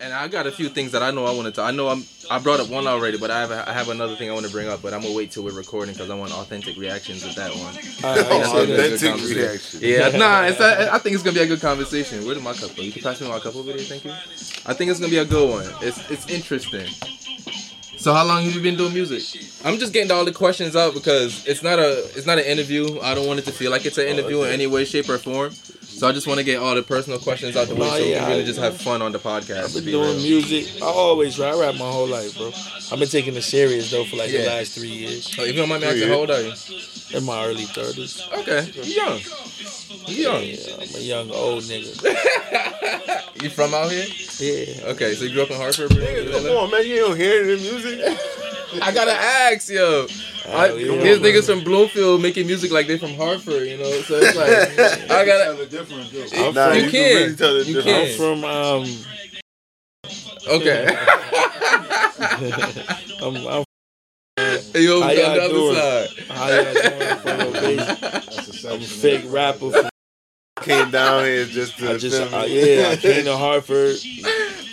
and I got a few things that I know I wanted to. I know I'm. I brought up one already, but I have. I have another thing I want to bring up, but I'm gonna wait till we're recording because I want authentic reactions with that one. All right, That's gonna be a good Authentic reaction. Yeah, nah. It's a, I think it's gonna be a good conversation. Where did my cup go? You can pass me my cup over there, thank you. I think it's gonna be a good one. It's it's interesting. So how long have you been doing music? I'm just getting all the questions out because it's not a it's not an interview. I don't want it to feel like it's an oh, interview in any way, shape, or form. So I just want to get all the personal questions out the way Nah, so we can really I- just have fun on the podcast. I've been doing real. music. I always rap. I rap my whole life, bro. I've been taking it serious though for like the last three years. So if you don't mind me asking, how old are you? In my early thirties. Okay, you young. You young. Yeah, I'm a young old nigga. You from out here? Yeah. Okay, so you grew up in Hartford? bro? Nigga, Come on, man. You don't hear the music. I gotta ask, yo. I, Hell yeah, these niggas from Bloomfield making music like they from Hartford, you know. So it's like I gotta. the difference. though. I'm Nah, from, you you can. can really tell the You difference. can. I'm from um Okay. I'm, I'm yo, How on the y'all other doing? side. how y'all doing from a base. That's a I'm a fake rapper. From, Came down here just to I just feel uh, yeah, I came to Hartford.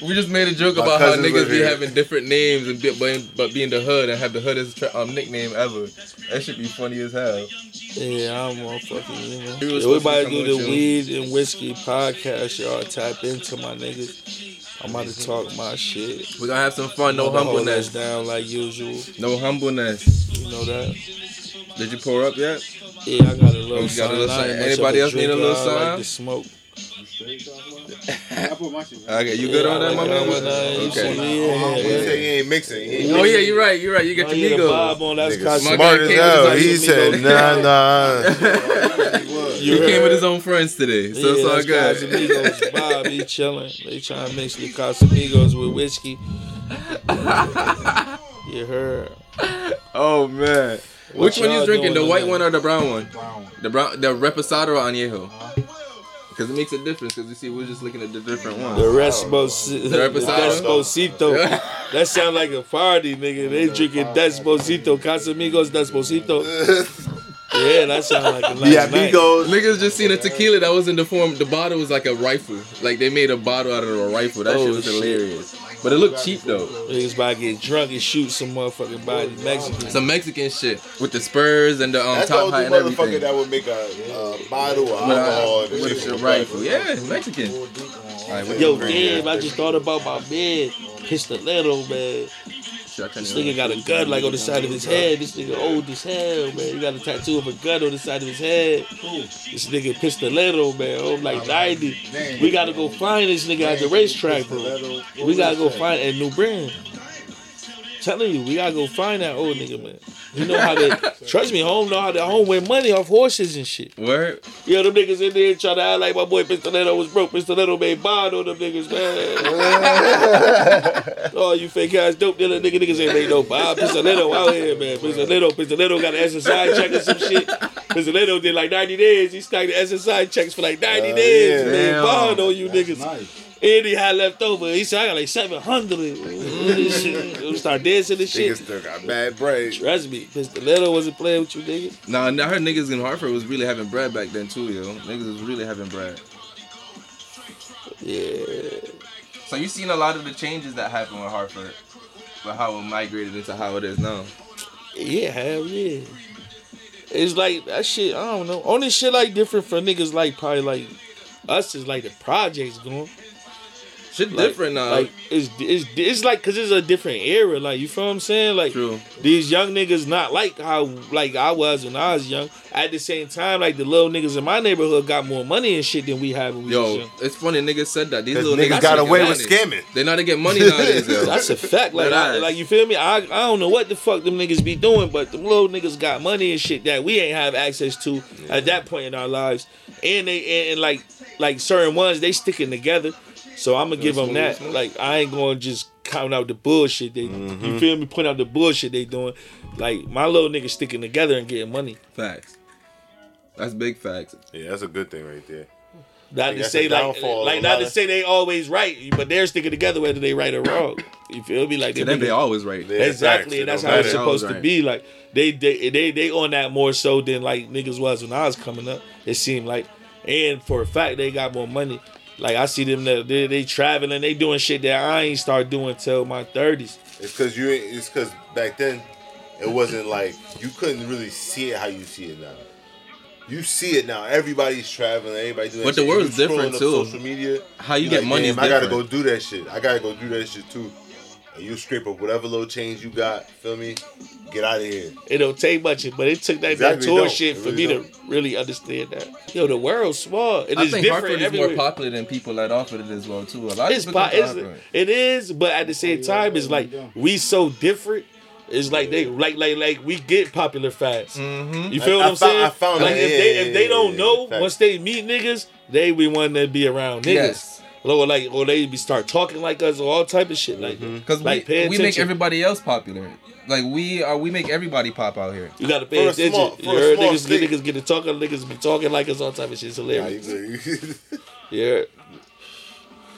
We just made a joke My about how niggas be having different names and be, but, but be in the hood and have the hood as tra- um, nickname ever. That should be funny as hell. Yeah, I'm on fucking, you know. We Yeah, we about to do the you. weed and whiskey podcast. Y'all tap into my niggas. I'm about to talk my shit. We're gonna have some fun. No I'ma hold us humbleness. down like usual. No humbleness. You know that? Did you pour up yet? Yeah, I got a little Oh, you got a little sign. Anybody else need a drinker. little I sign? Like to smoke. I put my shit. Okay, you good Yeah, on I that, my man? that one, uh, you see Okay. me, He yeah, yeah. said he ain't mixing. He ain't Oh yeah, you're right. You're right. You got Oh, your yeah, the Migos. on that's Nigga smart as hell. He said, nah, nah. You he came with his own friends today, so yeah, it's all that's good. Casamigos vibe. He chilling. They trying to mix the Casamigos with whiskey. You heard? oh man, What which one y'all you drinking? The white one or the brown one? Brown. The brown, the reposado or añejo? Uh-huh. Because it makes a difference. Because you see, we're just looking at the different ones. The ones. Resposito. Oh. The reposado? Desposito. That sound like a party, nigga. They drinking Desposito. Casamigos Desposito. Yeah, that sound like a nice Yeah, night. amigos. Niggas just seen a tequila that was in the form. The bottle was like a rifle. Like they made a bottle out of a rifle. That Oh, shit was shit. Hilarious. But it looked cheap though. Niggas about to get drunk and shoot some motherfucking body Mexican. Some Mexican shit with the spurs and the um, That's the top only hat and motherfucker everything. that would make a uh, bottle of With alcohol. a, with a rifle. Yeah, it's Mexican. Alright, what Yo, damn, I just thought about my man. Pistolero, man. This nigga got a gun like on the side of his head. This nigga old as hell, man. He got a tattoo of a gun on the side of his head. This nigga Pistolero, man. I'm like 90. We gotta go find this nigga at the racetrack, bro. We gotta go find a new brand. Telling you, we gotta go find that old nigga, man. You know how they trust me, home know how the home win money off horses and shit. Word? Yo, them niggas in there trying to act like my boy Pistoletto was broke. Pistoletto made bond on them niggas, man. oh, you fake ass dope dealer nigga, niggas ain't made no bond. Pistoletto out here, man. Pistoletto, Pistoletto got an SSI check or some shit. Pistoletto did like 90 days. He stacked the SSI checks for like 90 Uh, days, yeah. man. Damn. Bond on you niggas. Nice. And he had left over. He said, I got like 700. We start dancing and Niggas shit. still got bad bread. Trust me, Pistoletto wasn't playing with you, nigga. Nah, I heard niggas in Hartford was really having bread back then too, yo. Niggas was really having bread. Yeah. So you seen a lot of the changes that happened with Hartford, but how it migrated into how it is now. Yeah, hell yeah. It's like that shit. I don't know. Only shit like different for niggas like probably like us is like the projects going. Shit Like, different now. Like it's it's it's like cause it's a different era. Like you feel what I'm saying? Like True. these young niggas not like how like I was when I was young. At the same time, like the little niggas in my neighborhood got more money and shit than we had when we was Yo, young. it's funny niggas said that. These little niggas niggas got away with scamming. They know how to get money nowadays, yo. That's a fact. Like, I, like you feel me? I I don't know what the fuck them niggas be doing, but them little niggas got money and shit that we ain't have access to at that point in our lives. And they and, and like like certain ones they sticking together. So I'm gonna give them that. Like I ain't gonna just count out the bullshit they. You mm-hmm. feel me? Point out the bullshit they doing. Like my little niggas sticking together and getting money. Facts. That's big facts. Yeah, that's a good thing right there. Not to say like like not to say they always right, but they're sticking together whether they right or wrong. You feel me? Like To them, they always right. Yeah, exactly, facts. and that's It how don't it's supposed to be. Like they, they they they on that more so than like niggas was when I was coming up. It seemed like, and for a fact they got more money. Like I see them that they, they traveling, they doing shit that I ain't start doing till my thirties. It's because you. It's because back then, it wasn't like you couldn't really see it how you see it now. You see it now. Everybody's traveling. Everybody doing. But the shit. world's different, too. Social media. How you you get like, money is I gotta go do that shit. I gotta go do that shit too. And you scrape up whatever little change you got. Feel me? Get out of here. It don't take much, but it took that, Exactly, that tour don't. shit It for really me to really understand that. Yo, the world's small. It I is think different Hartford is everywhere. more popular than people let off with it as well too. A lot it's of po- people come it's, it is, but at the same time, it's like we so different. It's like they like like like we get popular fast. Mhm. You feel I- what I I'm found- saying? I found like that. if Yeah, they yeah, if they don't know facts. once they meet niggas, they be wanting to be around niggas. Yes. Or like or they be start talking like us or all type of shit like Mm-hmm. that. Because like we, pay we make everybody else popular. Like we are, we make everybody pop out here. You gotta pay a attention. small- you for a heard niggas, state. niggas get to talking, niggas be talking like us, all type of shit. It's Nah, hilarious. Yeah.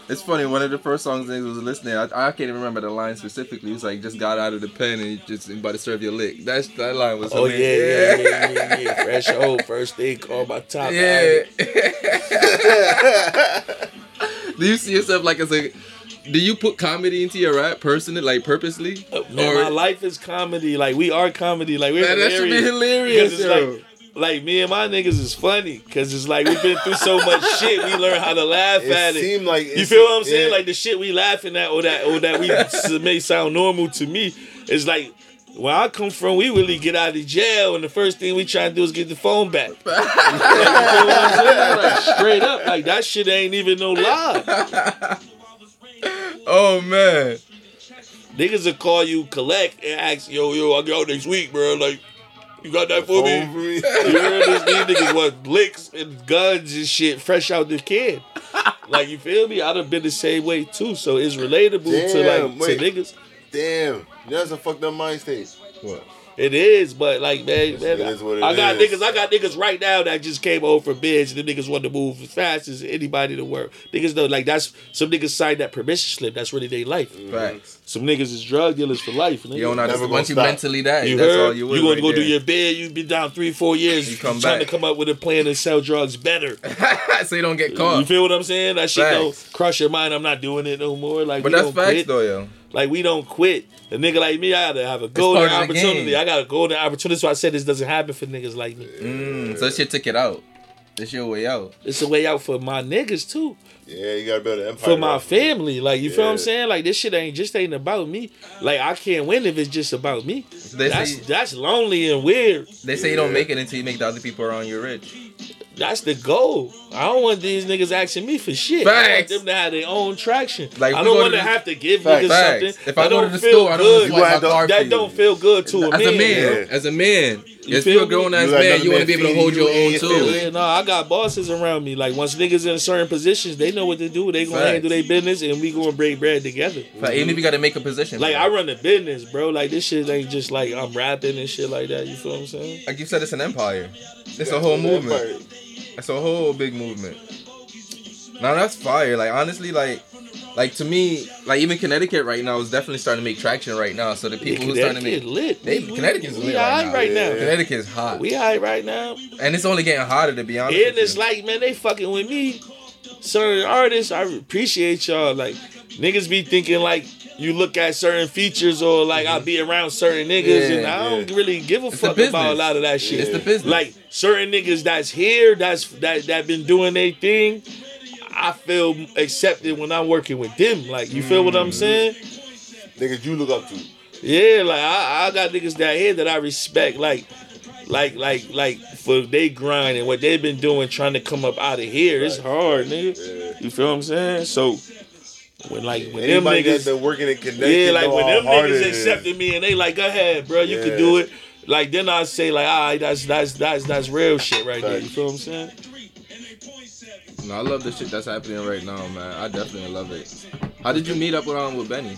It's funny. One of the first songs niggas was listening. I, I can't even remember the line specifically. It was like just got out of the pen and just about to serve your lick. That's that line was. Oh yeah, yeah, yeah, yeah, yeah. Fresh old first thing called my top. Yeah. album. do you see yourself like as a? Do you put comedy into your rap personally, like purposely? Uh, Man, my life is comedy. Like we are comedy. Like we're Man, that should be hilarious. hilarious, 'Cause it's like, like me and my niggas is funny because it's like we've been through so much shit. We learn how to laugh at It it. like You feel what I'm saying? yeah. Like the shit we laughing at, or that, or that we may sound normal to me. It's like where I come from, we really get out of jail, and the first thing we try to do is get the phone back. You feel what I'm saying? Like, straight up, like that shit ain't even no lie. Oh man. Niggas will call you, collect, and ask, yo, yo, I get out next week, bro. Like, you got that for me? For me. You heard this? These niggas want licks and guns and shit fresh out the kid. Like, you feel me? I'd have been the same way too. So it's relatable to like wait. to niggas. Damn, that's a fucked up mind state. What? It is, but like man, It's- man it is what it I got is. niggas, I got niggas right now that just came over from bids and the niggas want to move as fast as anybody in the world. Niggas know like that's some niggas signed that permission slip. That's really their life. Facts. Some niggas is drug dealers for life. nigga. You don't know Never once gonna you mentally that. You that's heard? all you You, would gonna right go do your bid. You've been down three, four years. You come trying back. to come up with a plan to sell drugs better. so you don't get caught. You feel what I'm saying? That shit Facts. don't crush your mind. I'm not doing it no more. Like, But we that's don't facts quit. though, yo. Like we don't quit. A nigga like me, I gotta have a golden part of the opportunity. I got a golden opportunity. So I said this doesn't happen for niggas like me. Mm, so that shit took it out. It's your way out. It's a way out for my niggas too. Yeah, you gotta build an empire. For my around it. family. Like you feel what I'm saying? Like this shit ain't just ain't about me. Like I can't win if it's just about me. They That's say that's lonely and weird. they say you don't make it until you make the other people around you rich. That's the goal. I don't want these niggas asking me for shit. I want them to have their own traction. Like, I don't want to to have to give Facts. niggas Facts. something. If I that go to don't the feel store, I don't good. just swipe my car that don't feel good to a As man. a man, Yeah. as a man, You if feel you're a grown ass You man, you want to be able to hold you your own your too. Yeah, no, I got bosses around me. Like once niggas in certain positions, they know what to do. They gonna Facts. handle their business, and we gonna break bread together. Like, even if you got to make a position. Like bro. I run a business, bro. Like this shit ain't just like I'm rapping and shit like that. You feel what I'm saying? like you said, it's an empire. It's a whole movement. It's a whole big movement. Now that's fire. Like honestly, like, like to me, like even Connecticut right now is definitely starting to make traction right now. So the people who starting to make lit. They- We- Connecticut's we lit high right now. right. Yeah. Connecticut is hot, We high right now. and it's only getting hotter to be honest. And it's you. like, man, they fucking with me. Certain artists, I appreciate y'all. Like, niggas be thinking like you look at certain features or like I'll be around certain niggas Yeah, and I don't yeah. really give a It's fuck about a lot of that shit. It's the business. Like certain niggas that's here, that's that that been doing their thing. I feel accepted when I'm working with them. Like, you feel what Mm. I'm saying? Niggas you look up to. Yeah, like I, I got niggas that here that I respect, like, like, like, like for they grind and what they've been doing, trying to come up out of here. It's hard, nigga. Yeah. You feel what I'm saying? So when like when them Anybody that's niggas, been working in Connecticut, yeah, like when them niggas accepted me and they like, go ahead, bro, you Yeah. can do it. Like then I say like, all right, that's that's that's that's real shit right there. You feel what I'm saying? No, I love the shit that's happening right now, man. I definitely love it. How did you meet up with um with Benny?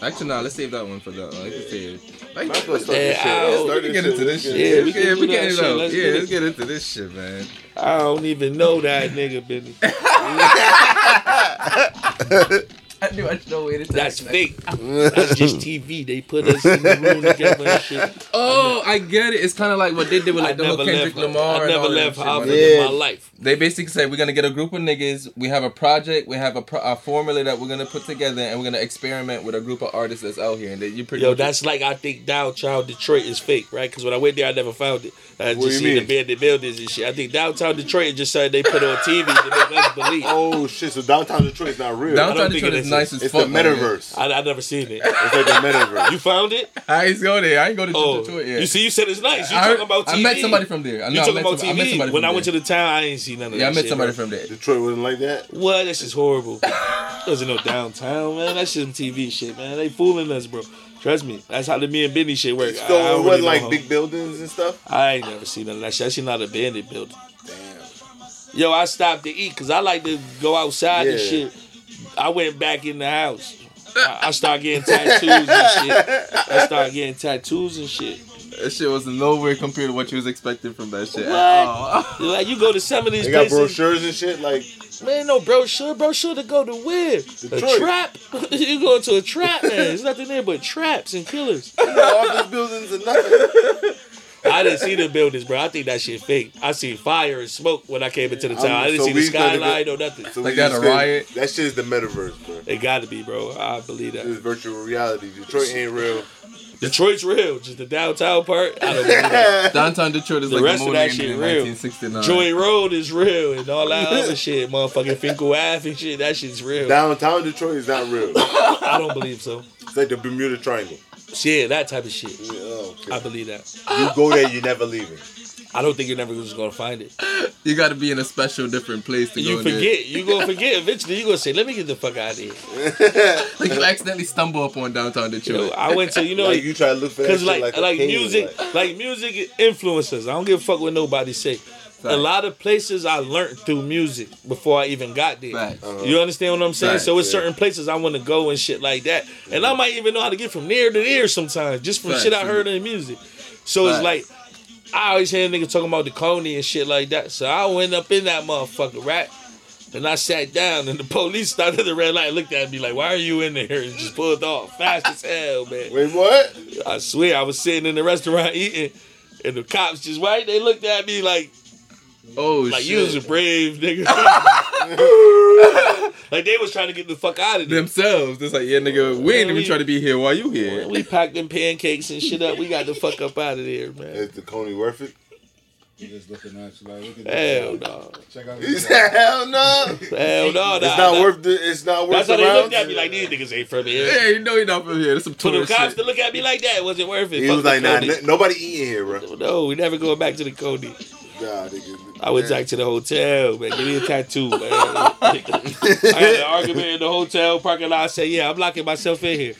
Actually, nah, let's save that one for the. Uh, let's save. Like, Might as well start Yeah, this shit. ow. Let's we start can get into this shit. Yeah, we it. can yeah, we that get it shit. out. Let's Yeah, get let's get into this shit, man. I don't even know that nigga, Benny. I knew I should know where to That's fake. That's just TV. They put us in the room together and shit. Oh, I get it. It's kind of like what they did with like I the whole Kendrick left. Lamar. I and never all that left shit, Harvard. Yeah. in my life. They basically said we're gonna get a group of niggas. We have a project. We have a, pro- a formula that we're gonna put together, and we're gonna experiment with a group of artists that's out here. And that you pretty Yo, much that's like I think downtown Detroit is fake, right? Because when I went there, I never found it. I What just do you seen the abandoned buildings and shit. I think downtown Detroit is just something they put on TV to make us believe. Oh shit! So downtown Detroit is not real. don't downtown think Detroit it is is. Nice as it's fuck. the metaverse. I, I never seen it. It's like the metaverse. You found it? I ain't go there. I ain't go to Oh, Detroit yet. you see, you said it's nice. You I, talking about TV? I met somebody from there. I You know, I talking about some- I met TV? somebody When I went to the town, I ain't seen none of yeah, I met somebody from there. Detroit wasn't like that. What? That's just horrible. There's no downtown, man. That's just some TV shit, man. They fooling us, bro. Trust me. That's how the me and Benny shit work. I- I So it wasn't like how- big buildings and stuff. I ain't never seen none of that shit. That shit not a abandoned building. Damn. Yo, I stopped to eat because I like to go outside and shit. I went back in the house. I, I started getting tattoos and shit. I started getting tattoos and shit. That shit was nowhere compared to what you was expecting from that shit. What? Oh. Like you go to some of these They got places, brochures and shit. Like man. No brochure, brochure to go to where? A Detroit. trap. you go to a trap, man. There's nothing there but traps and killers. All office buildings and nothing. I didn't see the buildings, bro. I think that shit fake. I seen fire and smoke when I came into the town. I didn't so see the we gonna skyline go- or nothing. So Like we that just a riot? That shit is the metaverse, bro. It got to be, bro. I believe that. This that. is virtual reality. Detroit ain't real. Detroit's real. Just the downtown part. I don't believe that. Downtown Detroit is The like rest the of that shit in real. 1969. Joy Road is real and all that other shit. Motherfucking Fenkell Ave and shit. That shit's real. Downtown Detroit is not real. I don't believe so. It's like the Bermuda Triangle. Yeah, that type of shit. Yeah, oh, okay. I believe that. You go there, you never leave it. I don't think you're never just gonna find it. You got to be in a special, different place to You go in there. forget. You gonna forget. Eventually, you gonna say, "Let me get the fuck out of here." Like you accidentally stumble upon downtown You Detroit. know, I went to you know like you try to look for that because shit like like, like, a music like- like music influences. I don't give a fuck what nobody say. A lot of places I learned through music before I even got there. Facts. Uh-huh. You understand what I'm saying? Facts, so it's yeah. certain places I want to go and shit like that, and I might even know how to get from there to there sometimes just from Facts, shit I yeah. heard in the music. So it's like I always hear niggas talking about the Coney and shit like that. So I went up in that motherfucker, right? And I sat down, and the police started the red light, looked at me like, "Why are you in there?" And just pulled off fast as hell, man. Wait, what? I swear, I was sitting in the restaurant eating, and the cops just right. They looked at me like, oh like shit. you was a brave nigga. like they was trying to get the fuck out of there. Themselves. It's like, yeah, nigga, oh, we ain't Man, even trying to be here while you here. We packed them pancakes and shit up. We got the fuck up out of there, man. Is the Coney worth it? He just looking at you like, look at Hell this. no. Check out He this. said, hell no. Hell no. It's nah, not nah. worth the. It's not worth it. That's the how they looked at me like these niggas ain't from here. Yeah, you know you're not from here. That's some For them tourist cops shit. to look at me like that, wasn't worth it. He Fuck was the like, nah, n- nobody eating here, bro. No, we never going back to the Coney. Nah, nigga. I went back to the hotel, man. Give me a tattoo, man. I had an argument in the hotel parking lot. I said, yeah, I'm locking myself in here.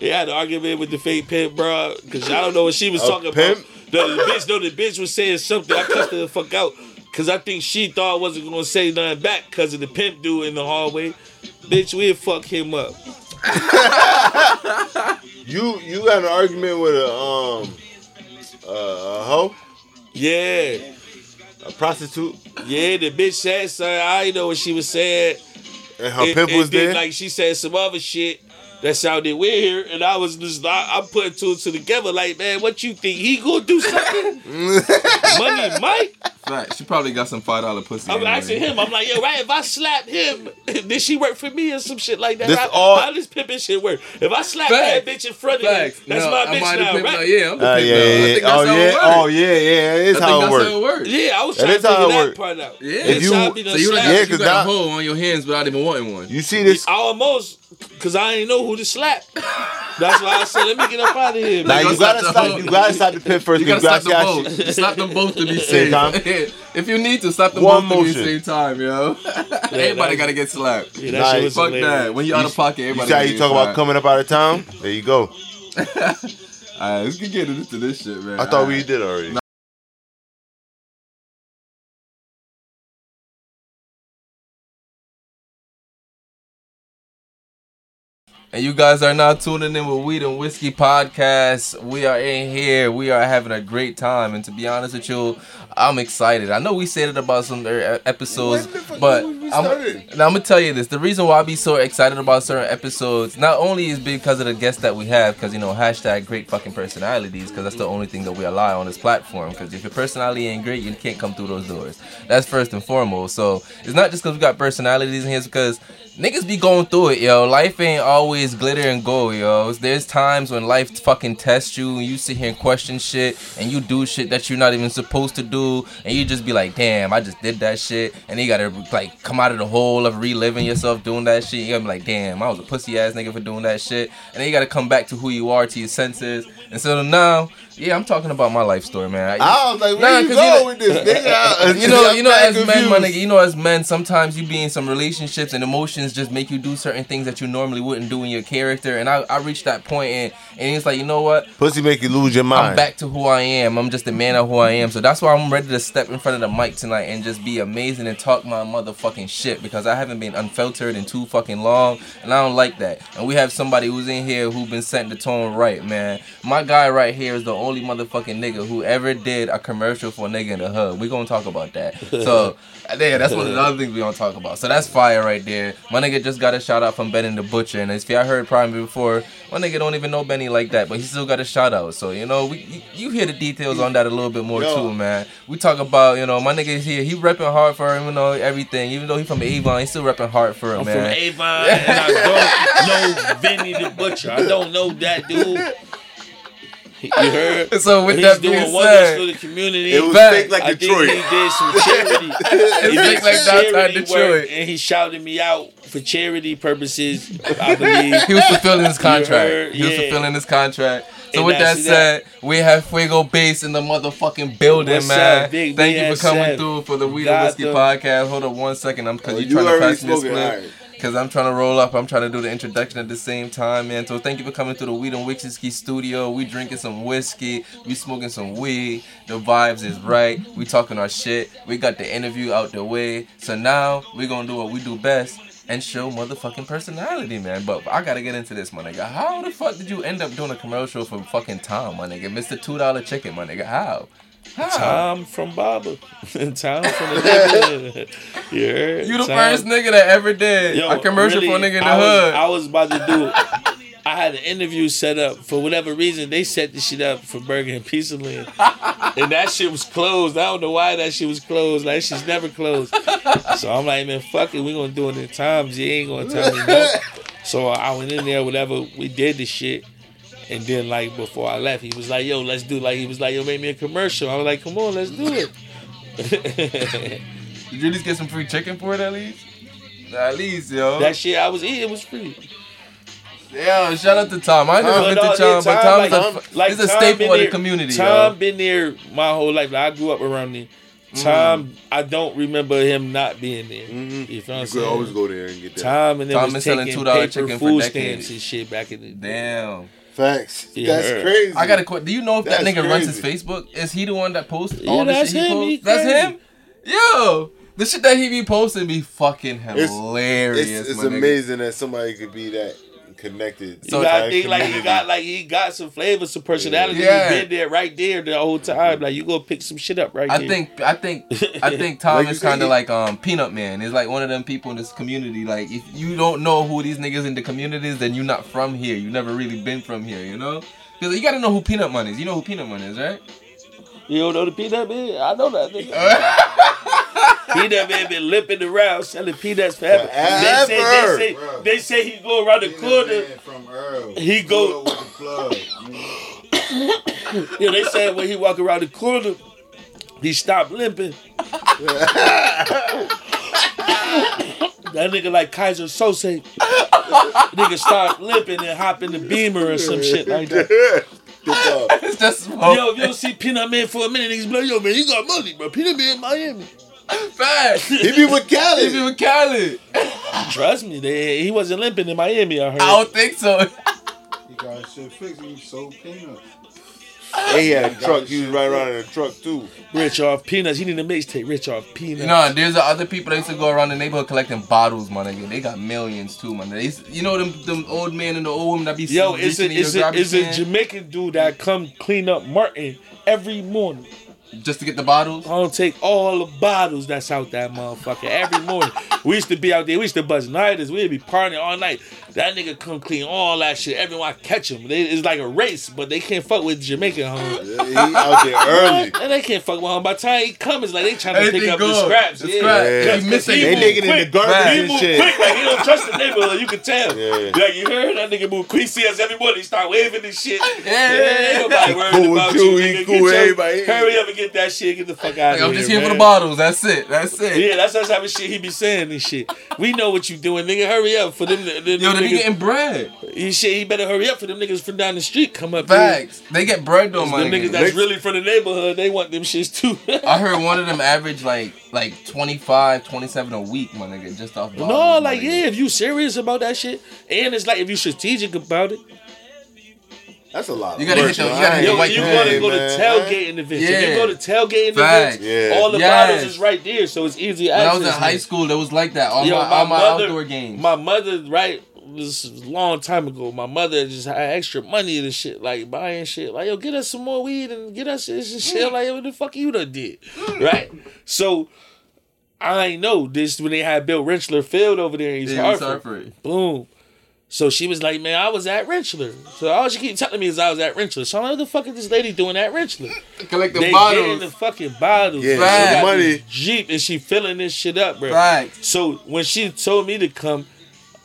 Yeah, I had an argument with the fake pimp, bro, because I don't know what she was A talking pimp? about. No, the bitch, no, the bitch was saying something. I cussed her the fuck out because I think she thought I wasn't gonna say nothing back because of the pimp dude in the hallway. Bitch, we'd fuck him up. You you got an argument with a um uh, a hoe, Yeah, a prostitute, yeah, the bitch said something. I know what she was saying. and her And- pimp and was then, there. Like she said some other shit that sounded weird, and I was just I, I'm putting two and two together. Like, man, what you think he gonna do something? Money, Mike. Fact, she probably got some five dollar pussy. I'm anyway. asking him. I'm like, yo, right? If I slap him, did she work for me or some shit like that? This how, all- how does pimping shit work? If I slap Facts. that bitch in front of Facts. you, that's No, my bitch might have now, pimped right? her. Yeah, I'm the Uh, pimp yeah, now. I yeah, think yeah. that's Oh how yeah, it works. oh yeah, yeah. It is I think how it that's works. how it works. Yeah, I was That trying is to how figure it that work. part out. Yeah. If you- So you done Yeah, got, you 'cause got that- a hole on your hands without even wanting one. You see this? I almost, cause I ain't know who to slap. That's why I said, let me get up out of here. Nah, man. you gotta slap the stop. You gotta stop the pimp first. You You gotta gotta slap see them both. she. slap them both to be Same safe. time? if you need to, slap them One both to be motion. same time, yo. everybody gotta get slapped. Yeah, that Nah, shit was Fuck hilarious. that. When you out of pocket, You everybody. see how you talk about coming up out of town? There you go. Alright, let's get into this shit, man. I thought we Alright. did already. And you guys are now tuning in with Weed and Whiskey Podcast. We are in here. We are having a great time. And to be honest with you, I'm excited. I know we said it about some other episodes, but I'm, now I'm gonna tell you this. The reason why I be so excited about certain episodes, not only is because of the guests that we have, because you know hashtag great fucking personalities, because that's the only thing that we rely on this platform. Because if your personality ain't great, you can't come through those doors. That's first and foremost. So it's not just because we got personalities in here, it's because niggas be going through it, yo. Life ain't always glitter and gold, yo. There's times when life fucking tests you, and you sit here and question shit, and you do shit that you're not even supposed to do, and you just be like, damn, I just did that shit, and you gotta like come out of the hole of reliving yourself doing that shit. You gotta be like, damn, I was a pussy ass nigga for doing that shit, and then you gotta come back to who you are, to your senses, and so now, yeah, I'm talking about my life story, man. I was like, Nah, where going you know- with this, nigga? You know, you know, as men, my nigga, you know, as men, sometimes you be in some relationships and emotions just make you do certain things that you normally wouldn't do in your character. And I, I reached that point and, and it's like, you know what? Pussy make you lose your mind. I'm back to who I am. I'm just a man of who I am. So that's why I'm ready to step in front of the mic tonight and just be amazing and talk my motherfucking shit because I haven't been unfiltered in too fucking long and I don't like that. And we have somebody who's in here who's been setting the tone right, man. My guy right here is the only motherfucking nigga who ever did a commercial for a nigga in the hood. We gonna talk about that. So yeah, that's one of the other things we gonna talk about. So that's fire right there. My nigga just got a shout out from Benny the Butcher, and if y'all heard probably before, my nigga don't even know Benny like that, but he still got a shout out. So you know, we you, you hear the details on that a little bit more Yo. too, man. We talk about you know my nigga is here, he repping hard for him, you know everything. Even though he from Avon, he still repping hard for him, I'm man. from Avon and I don't know Vinny the Butcher. I don't know that dude. You heard? So with He's that doing being wonders said, for the community. It was Fact. fake like I Detroit. think he did some charity. he fake did like some downtown charity Detroit. work, and he shouted me out for charity purposes. I believe. he was fulfilling his contract. heard? He was Yeah. fulfilling his contract. So And with that that's said, we have Fuego Base in the motherfucking building, What's man. up, Big Thank B you for coming seven? through for the Weed and Whiskey them. podcast. Hold up one second, I'm because Oh, you you trying to pass me a smoking, Because I'm trying to roll up. I'm trying to do the introduction at the same time, man. So thank you for coming to the Weed and Whiskey studio. We drinking some whiskey. We smoking some weed. The vibes is right. We talking our shit. We got the interview out the way. So now we gonna do what we do best and show motherfucking personality, man. But I gotta get into this, my nigga. How the fuck did you end up doing a commercial for fucking Tom, my nigga? Mr. Two Dollar Chicken, my nigga. How? How? Tom from Baba. Tom from the neighborhood. You heard? You the Tom. first nigga that ever did Yo, a commercial for a nigga in the I was, hood. I was about to do. I had an interview set up for whatever reason. They set the shit up for Burger and Pizza Land, and that shit was closed. I don't know why that shit was closed. Like she's never closed. So I'm like, man, fuck it. We gonna do it in times. You ain't gonna tell me no. So I went in there. Whatever we did the shit. And then, like before I left, he was like, "Yo, let's do." Like he was like, "Yo, make me a commercial." I was like, "Come on, let's do it." Did you at least get some free chicken for it at least? At least, yo. that shit I was eating was free. yeah, shout out to Tom. I never Tom, been no, to yeah, Tom, but Tom, Tom like- is a, like he's a Tom staple been of the there- community, Tom yo. been there my whole life. Like I grew up around there. Tom, I don't remember him not being there. Mhm. You feel what You could always go there and get that. Tom and them Tom was been selling taking $2 paper chicken for food decades. stamps and shit back in the day. Damn. Facts. Yeah, That's crazy. I got a question. Do you know if that That's nigga runs his. Facebook? Is he the one that posts Yeah, all the that's shit he him. posts? He That's crazy. him? Yo, the shit that he be posting be fucking hilarious. It's, it's my nigga. amazing that somebody could be that connected. So- gotta that think like he got like he got some flavor, some personality. Yeah. He been there right there the whole time. Like you gonna pick some shit up right I there. think I think I think Tom Like is kind of he- like um Peanut Man. It's like one of them people in this community. Like if you don't know who these niggas in the community is, then you're not from here. You never really been from here, you know? Because you gotta know who Peanut Man is. You know who Peanut Man is, right? You don't know the peanut man? I know that nigga. peanut man been limping around selling peanuts forever. They say, they say they say he go around the corner. from Earl. He go- Pull up with the plug. Yeah, they say when he walk around the corner, he stop limping. that nigga like Keyser Söze. nigga start limping and hop in the beamer or some shit like that. It's just smoke. Yo, if you don't see Peanut Man for a minute, niggas be like, yo, man, you got money, bro. Peanut Man in Miami. Facts. He be with Cali. He be with Khaled. Trust me, they, he wasn't limping in Miami, I heard. I don't think so. He got shit fixed. He sold peanuts. And he had a truck. He was right around in a truck too. Rich off peanuts. He need a mixtape. Rich off peanuts. You know, there's the other people that used to go around the neighborhood collecting bottles, my nigga. They got millions too, man. They used, you know them them old man and the old woman that be Yo, it's a in your it's a garbage it's a? Jamaican dude that come clean up Martin every morning. Just to get the bottles. I don't take all the bottles that's out that motherfucker every morning. we used to be out there. We used to buzz nighters. We'd be partying all night. That nigga come clean all that shit. Everyone catch him. They, it's like a race, but they can't fuck with Jamaican home. He out there early. And they can't fuck with him. By the time he comes, it's like they trying to pick Everything up the scraps. The yeah. scrap. Yeah. He missing He They move digging in the quick. garbage He move shit. quick, like he don't trust the neighborhood. You can tell. Yeah. Like you heard that nigga move quick. He see us every morning. He start waving and shit. Yeah. ain't nobody worried Cool with about you, you. he nigga. cool Get with your- everybody. Hurry up and get that shit. Get the fuck out Like, of I'm here. just here for the bottles. That's it. That's it. Yeah, that's that's how shit he be saying and shit. We know what you doing, nigga. Hurry up for them. them Yo, they be niggas. getting bread. He shit. He better hurry up for them niggas from down the street. Come up here. They get bread though, 'Cause my Them niggas that's really from the neighborhood. They want them shits too. I heard one of them average like like 25, 27 a week, my nigga, just off bottles. no, like yeah, if you serious about that shit, and it's like if you strategic about it. That's a lot. You gotta hit the- you gotta hit Yo, you man, gotta go man. to tailgating events. If Yeah. you go to tailgating Facts. events, Yeah. all the Yes. bottles is right there, so it's easy When I was in high school, it was like that. All Yo, my, all my mother- outdoor games. My mother, right, this was a long time ago. My mother just had extra money and shit, like buying shit. Like, yo, get us some more weed and get us this and shit. Mm. Like, what the fuck you done did? Mm. Right? So, I know this when they had Bill Rentschler Field over there in East Yeah, Hartford. Hartford. Boom. So she was like, man, I was at Rentschler. So all she keep telling me is I was at Rentschler. So I'm like, what the fuck is this lady doing at Rentschler? Collect the they getting bottles. the fucking bottles. Yeah, got money. Jeep and she filling this shit up, bro. Facts. So when she told me to come,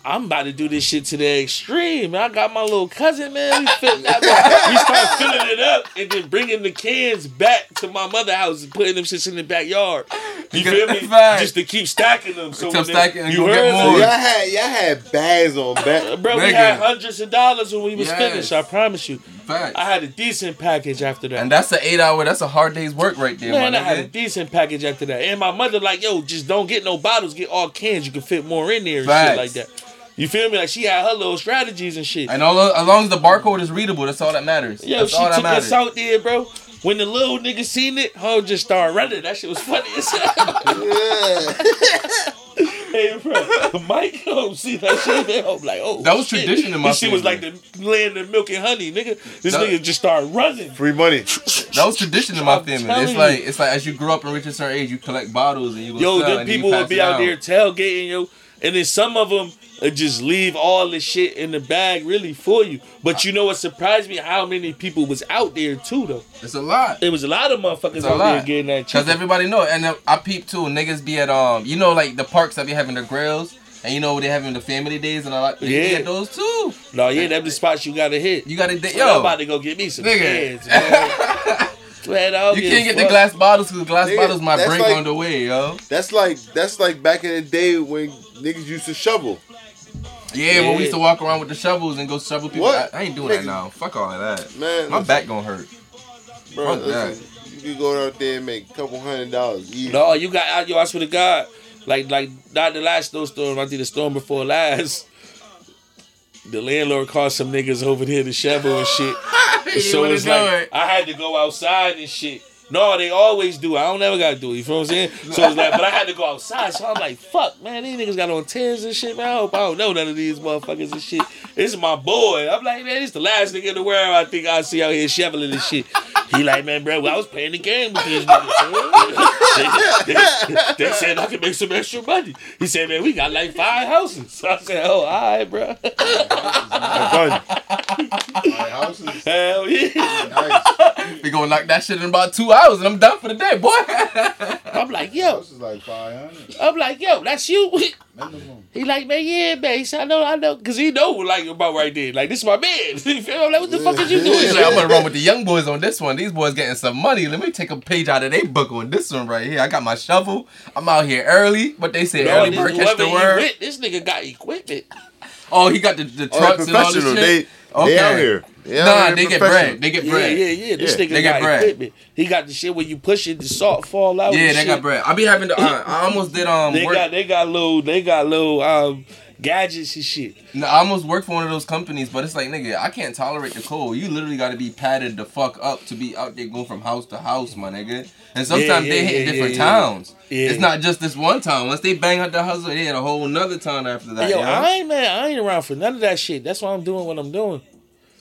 I'm about to do this shit to the extreme. I got my little cousin, man. We, fill, we start filling it up and then bringing the cans back to my mother house and putting them shits in the backyard. You feel me? Facts. Just to keep stacking them. So Keep stacking you go get heard more. Y'all had y'all had bags on back. Uh, bro, we Nigga. had hundreds of dollars when we was Yes. finished. I promise you. Facts. I had a decent package after that. and that's an eight hour. That's a hard day's work right there, Man, I had a decent package after that. And my mother like, yo, just don't get no bottles, get all cans. You can fit more in there and Facts. shit like that. You feel me? Like she had her little strategies and shit. And all as long as the barcode is readable, that's all that matters. Yeah, that's she all that took matters. us out there, bro. When the little nigga seen it, her just started running. That shit was funny as hell. hey, bro, Mike, oh, see that shit? Man, I'm like, oh, That was shit. tradition in my This shit was like the land of milk and honey, nigga. This That- nigga just started running. Free money. That was tradition in my family. It's you. like it's like as you grow up and reach a certain age, you collect bottles and you go Yo, sell them and you people pass would be it out down. there tailgating, yo, and then some of them just leave all the shit in the bag really for you. But you know what surprised me? How many people was out there too, though. It's a lot. It was a lot of motherfuckers It's a out there lot. getting that Cause everybody know, and uh, I peep too. Niggas be at um, you know, like the parks that be having the grills, and you know where they having the family days and all that. You Yeah. get those too. No, yeah, them the spots you gotta hit. You gotta, Yo, I'm about to go get me some Nigga. cans, man. Man, you give can't a get the glass bottles because glass Nigga, bottles might that's break like- on the way, yo. That's like that's like back in the day when niggas used to shovel. Yeah, when we used to walk around with the shovels and go shovel people. What? I, I ain't doing that Nigga. now. Fuck all of that. Man, My listen, back gonna hurt. bro, fuck that. listen, you could go out there and make a couple hundred dollars. easy. No, you got out. yo. I swear to God, like like not the last snowstorm. I think the storm before last. The landlord called some niggas over there to shovel and shit. so it's like it. I had to go outside and shit. No, they always do. I don't never gotta do it. You feel what I'm saying? So it's like, but I had to go outside. So I'm like, fuck, man, these niggas got on tens and shit, man. I hope I don't know none of these motherfuckers and shit. This is my boy. I'm like, man, this is the last nigga in the world I think I see out here shoveling this shit. He like, man, bro, I was playing the game with these niggas. they, they- they said I could make some extra money. He said, man, we got like five houses. So I said, oh, all right, bro. Have fun. My house Hell yeah. nice. We gonna knock that shit in about two hours and I'm done for the day, boy. I'm like, yo. House is like five hundred I'm like, yo, that's you. minimum. He like, man, yeah, man. He said, I know, I know, cause he know what like about right there. Like, this is my man. You feel me? I'm like, what the fuck is you doing? He's like, I'm gonna run with the young boys on this one. These boys getting some money. Let me take a page out of their book on this one right here. I got my shovel. I'm out here early, but they say No, early bird catch the he word. with, this nigga got equipment. Oh, he got the, the Oh, trucks they're and all this shit. They, okay. they out here. They out Nah, here they get bread. They get bread. yeah, yeah. This Yeah, nigga they got bread. equipment. He got the shit where you push it, the salt fall out. Yeah, they shit. got bread. I be having the. Uh, I almost did um. They work, got they got little they got little um gadgets and shit. No, I almost worked for one of those companies, but it's like, nigga, I can't tolerate the cold. You literally got to be padded the fuck up to be out there going from house to house, my nigga. And sometimes yeah, they hit yeah, different yeah, yeah. towns. Yeah. It's not just this one town. Once they bang out the hustle, they hit a whole nother town after that. Yo, yo. I ain't man, I ain't around for none of that shit. That's why I'm doing what I'm doing.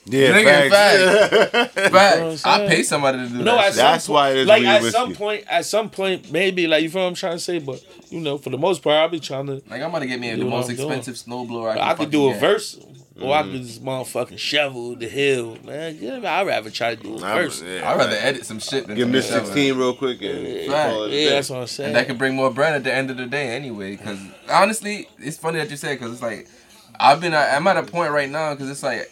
Yeah, Nigga, facts. Facts. I'm I pay somebody to do No, that. at That's point, why it's like at whiskey. some point, at some point, maybe like you feel what I'm trying to say, but you know, for the most part, I'll be trying to. Like I'm gonna get me You the most I'm doing. expensive snowblower I can. I could do a get. verse, or I Mm-hmm. could just motherfucking shovel the hill, man. Yeah, I'd rather try to do a I'm- verse. yeah, I'd rather right. edit some shit than Give me 16 real quick and Yeah, call yeah, that's what I'm saying. And that could bring more bread at the end of the day anyway. Because honestly, it's funny that you said because it's like I've been I'm at a point right now because it's like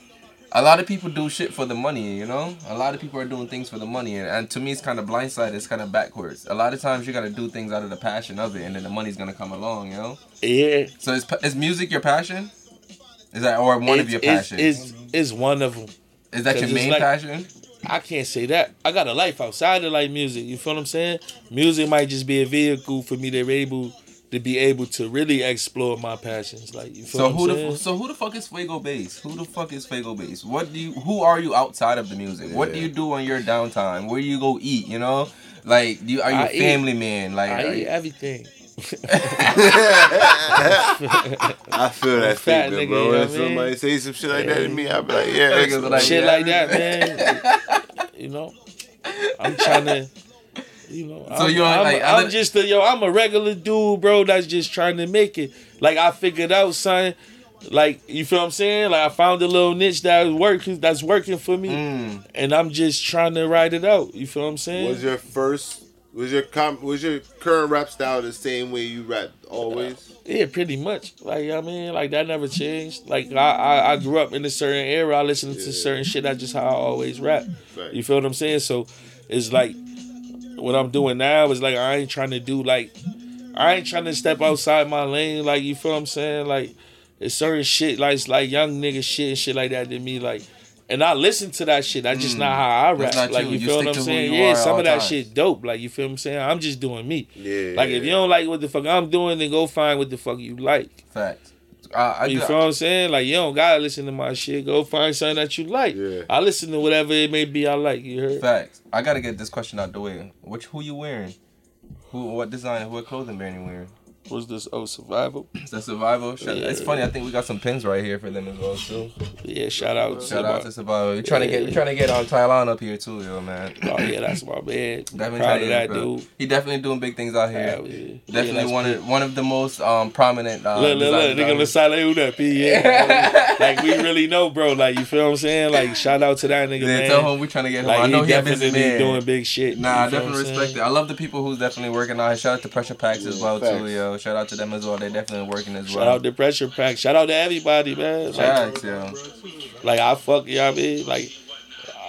a lot of people do shit for the money. You know, a lot of people are doing things for the money, and, and to me, it's kind of blindsided. It's kind of backwards. A lot of times you got to do things out of the passion of it, and then the money's gonna come along. You know. yeah, So is is music your passion? Is that or one of your passions? Is is one of them. is that your main like- passion? I can't say that. I got a life outside of like music. You feel what I'm saying? Music might just be a vehicle for me to be able to be able to really explore my passions. Like you feel So what who I'm the saying? so who the fuck is Fuego Base? Who the fuck is Fuego Base? What do you who are you outside of the music? What do you do on your downtime? Where do you go eat? You know, like do you, are you I a eat. family man? Like I eat you- everything. I feel that fat statement, nigga, bro. you know When what I mean? somebody say some shit like that to me, I'll be like, yeah, Niggas that's be like, Shit yeah. like that, man. you know, I'm trying to. You know, So I'm, you don't, I'm, like, I'm other- just a yo. I'm a regular dude, bro. That's just trying to make it. Like I figured out, son. Like you feel what I'm saying? Like I found a little niche that was working. That's working for me, Mm. and I'm just trying to ride it out. You feel what I'm saying? Was your first, was your com, was your current rap style the same way you rap always? Yeah, pretty much. Like I mean, like that never changed. Like I, I, I grew up in a certain era. I listened to certain shit. That's just how I always rap. Right. You feel what I'm saying? So it's like what I'm doing now is like I ain't trying to do like I ain't trying to step outside my lane. Like you feel what I'm saying? Like it's certain shit like it's like young nigga shit and shit like that to me. Like and I listen to that shit. That's just mm. not how I rap. Like you. you You feel what I'm saying? Yeah, some of that times. shit dope. Like you feel what I'm saying? I'm just doing me. Yeah. Like if you don't like what the fuck I'm doing, then go find what the fuck you like. Facts. Uh, I You feel what I'm saying? Like you don't gotta listen to my shit. Go find something that you like. Yeah. I listen to whatever it may be I like. You heard? Facts. I gotta get this question out the way. Which who you wearing? Who? What design? What clothing brand you wearing? What's this? Oh, survival. Is that Survival? Shout- Yeah. It's funny. I think we got some pins right here for them as well too. Yeah, shout out. to Shout out to Survival. We're trying to get we're trying to get on Tylon up here too, yo man. Oh yeah, that's my man. Definitely Proud trying of to that bro. dude. He definitely doing big things out here. Yeah. Yeah, Definitely one cool. of one of the most um prominent. Uh, Look, look, look, nigga, let's that Yeah, like we really know, bro. Like you feel what I'm saying? Like shout out to that nigga, Yeah, man. tell him we trying to get him. like I know he he definitely doing big shit. Nah, I you feel what definitely respect it. I love the people who's definitely working on it. Shout out to Pressure Packs as well too, yo. Shout out to them as well. They definitely working as well. Shout out to Pressure Pack. Shout out to everybody, man. Like, Facts, yo. like I fuck, you know what I mean? Like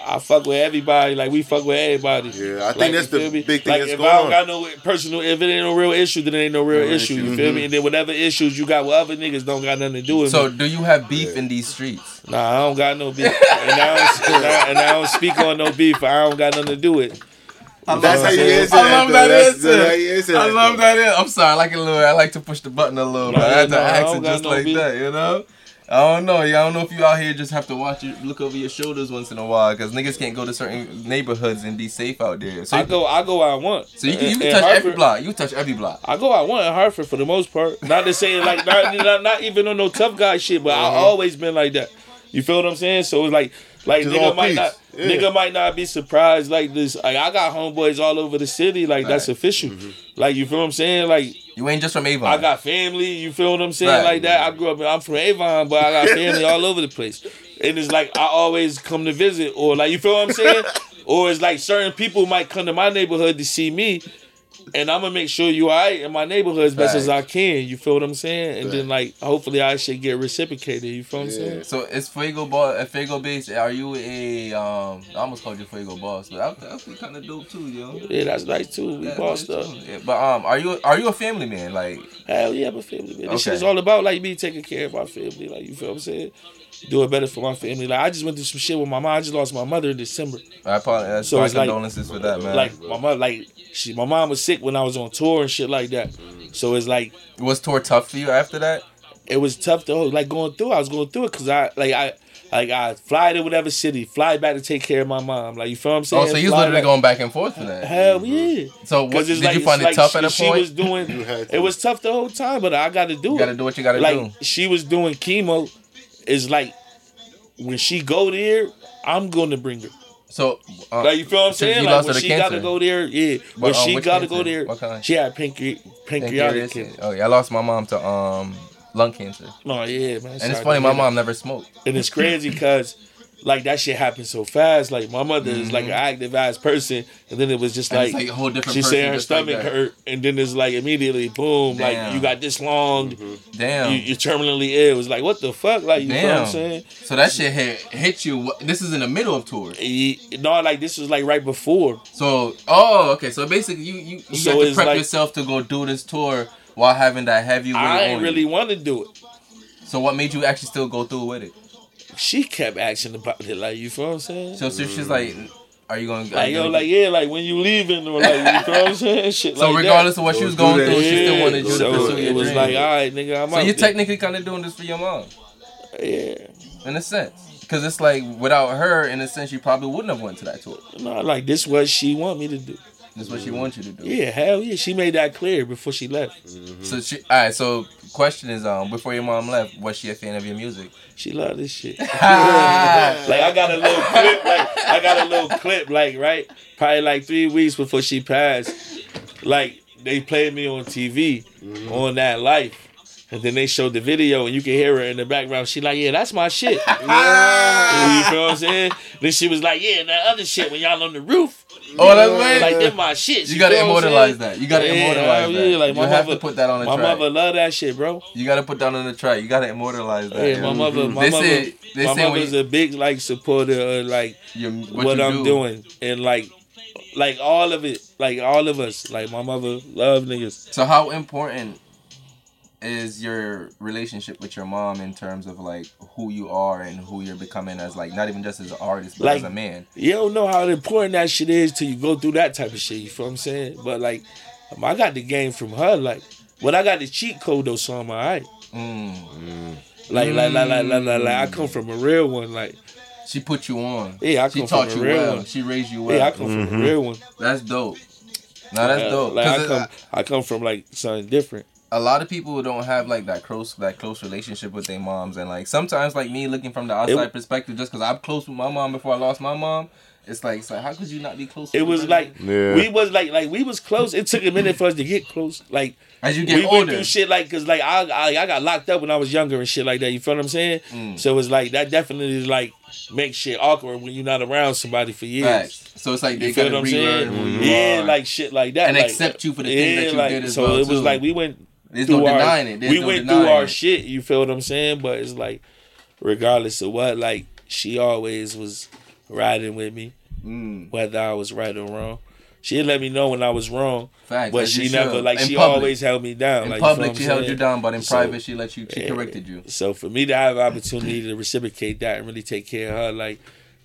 I fuck with everybody. Like we fuck with everybody. Yeah, I think Like, that's the me? big thing like, that's if I don't on. got no personal, if it ain't no real issue, then it ain't no real Real issue. issue. You feel me? Mm-hmm. And then whatever issues you got with other niggas don't got nothing to do with it. So, me. do you have beef in these streets? Nah, I don't got no beef, and I don't, and I, and I don't speak on no beef. I don't got nothing to do with. It. That's how you answer I that. love though. that That's- answer. that's how you answer I that, love though. that. in- I'm sorry, I like it a little. I like to push the button a little, No, but I had to no, ask it just no like beef. that, you know. I don't know. Yeah, I don't know if you out here just have to watch your look over your shoulders once in a while because niggas can't go to certain neighborhoods and be safe out there. So, I you, go, I go where I want. so you can, you can in touch every block. You touch every block. I go I want in Hartford for the most part. Not to say like not, not not even on no tough guy shit, but I mm-hmm. always been like that. You feel what I'm saying? So it's like like Just nigga might peace. not Yeah. nigga might not be surprised like this. Like I got homeboys all over the city. Like that's Right. official. Mm-hmm. Like you feel what I'm saying? Like You ain't just from Avon. I got family. You feel what I'm saying? Right. Like that. I grew up. I'm from Avon, but I got family all over the place. And it's like I always come to visit, or like you feel what I'm saying? or it's like certain people might come to my neighborhood to see me, and I'm gonna make sure you alright in my neighborhood as best as I can. You feel what I'm saying? And then like hopefully I should get reciprocated. You feel what I'm Yeah. saying? So it's Fuego boss, uh, Fuego base. Are you a um? I almost called you Fuego boss, but that that kind of dope too, yo. Yeah, that's nice too. We Yeah, bossed that's up. too. Yeah, but um, are you are you a family man? Like, Hell yeah, I'm a family man. This shit Okay. is all about like me taking care of my family. Like you feel what I'm saying? Doing better for my family. Like I just went through some shit with my mom. I just lost my mother in December. I apologize. So my it's like- condolences for that, man. Like my mother, like she, my mom was sick when I was on tour and shit like that. So it's like was tour tough for you after that? it was tough to oh, like going through. I was going through it because I like I like I fly to whatever city, fly back to take care of my mom. Like you feel what I'm saying? Oh, so you was literally back- going back and forth for that. Hell yeah. So what, did like you find it's it tough like at a she, point? She was doing. You had to. It was tough the whole time, but I got to do you it. gotta do what you gotta like do. she was doing chemo is like when she go there, I'm gonna bring her. So, uh, Like you feel what I'm saying? Like when she gotta go there, yeah. When uh, she gotta cancer? go there, What kind? she had pancre- pancreatic cancer. Oh yeah, I lost my mom to um lung cancer, No, yeah, man. and it's funny. My mom never smoked. and it's crazy because like that shit happened so fast. Like my mother is like an active ass person, and then it was just Mm-hmm. Like, like a whole different she person said her just like stomach hurt, and then it's like immediately boom, like you got this long, Damn. you, you're terminally ill. It was like what the fuck, like you know what I'm saying? so that shit hit hit you. This is in the middle of tour. No, like this was like right before. So oh okay. So basically, you you, you So to prep like- yourself to go do this tour while having that heavy I on ain't you. really want to do it. So what made you actually still go through with it? She kept asking about it, like you feel what I'm saying? So, so she's like, are you going? To go? Like yo, like yeah, like when you leaving or like you feel what I'm saying? Shit So like regardless that. of what she was going through, she still wanted you to so pursue your it was dream. like, all right, nigga, I'm so you're there. technically kind of doing this for your mom, yeah. in a sense, because it's like without her, in a sense, you probably wouldn't have went to that tour. No, like this what she want me to do. That's what she mm-hmm. wants you to do. Yeah, hell yeah. She made that clear before she left. Mm-hmm. So she, all right. So question is, um, before your mom left, was she a fan of your music? She loved this shit. like I got a little clip, like I got a little clip, like right, probably like three weeks before she passed. Like they played me on TV mm-hmm. on that life. And then they showed the video, and you can hear her in the background. She like, yeah, that's my shit. you feel what I'm saying? Then she was like, yeah, and that other shit when y'all on the roof. Oh, that's right. Like them my shit. You gotta what I'm immortalize that. You gotta Yeah, immortalize hell that. yeah, like you my have mother- to put that on the My track. mother love that shit, bro. You gotta put that on the track. You gotta immortalize that. Yeah, my mm-hmm. mother, my They mother, say- they my mother's you- a big like supporter of like Your- what, you I'm do. doing and like, like all of it, like all of us, like my mother love niggas. So how important is your relationship with your mom in terms of like who you are and who you're becoming as like not even just as an artist but Like- as a man? You don't know how important that shit is till you go through that type of shit. You feel what I'm saying? But like, I got the game from her. Like, when I got the cheat code though, so I'm alright. Mm. Like, like, like, like, like, like, like, I come from a real one. Like, She put you on. yeah, I She come taught from you a real well. one. She raised you well. Yeah, I come from a real one. That's dope. Now that's dope. Like, 'Cause I it- come, I come from like something different. A lot of people don't have like that close that close relationship with their moms and like sometimes like me looking from the outside perspective just because i'm close with my mom before i lost my mom it's like it's like how could you not be close It with was her? like Yeah. we was like like we was close. It took a minute for us to get close. Like as you get we went older through shit like because like I, I I got locked up when I was younger and shit like that. You feel what I'm saying? Mm. So it's like that definitely like makes shit awkward when you're not around somebody for years. Facts. so it's like they You feel gotta what I'm saying? relearn who you Yeah, like shit like that. And like, accept you for the things that you did as so well, it was too. like we went there's no our, it There's we no went through our it. shit. You feel what I'm saying? But it's like regardless of what, like she always was riding with me, mm, whether I was right or wrong. She let me know when I was wrong. facts, But she never should. like In she public. always held me down. in like, you feel public she I'm held you down but in So, private she let you she corrected you So for me to have the opportunity to reciprocate that and really take care of her, like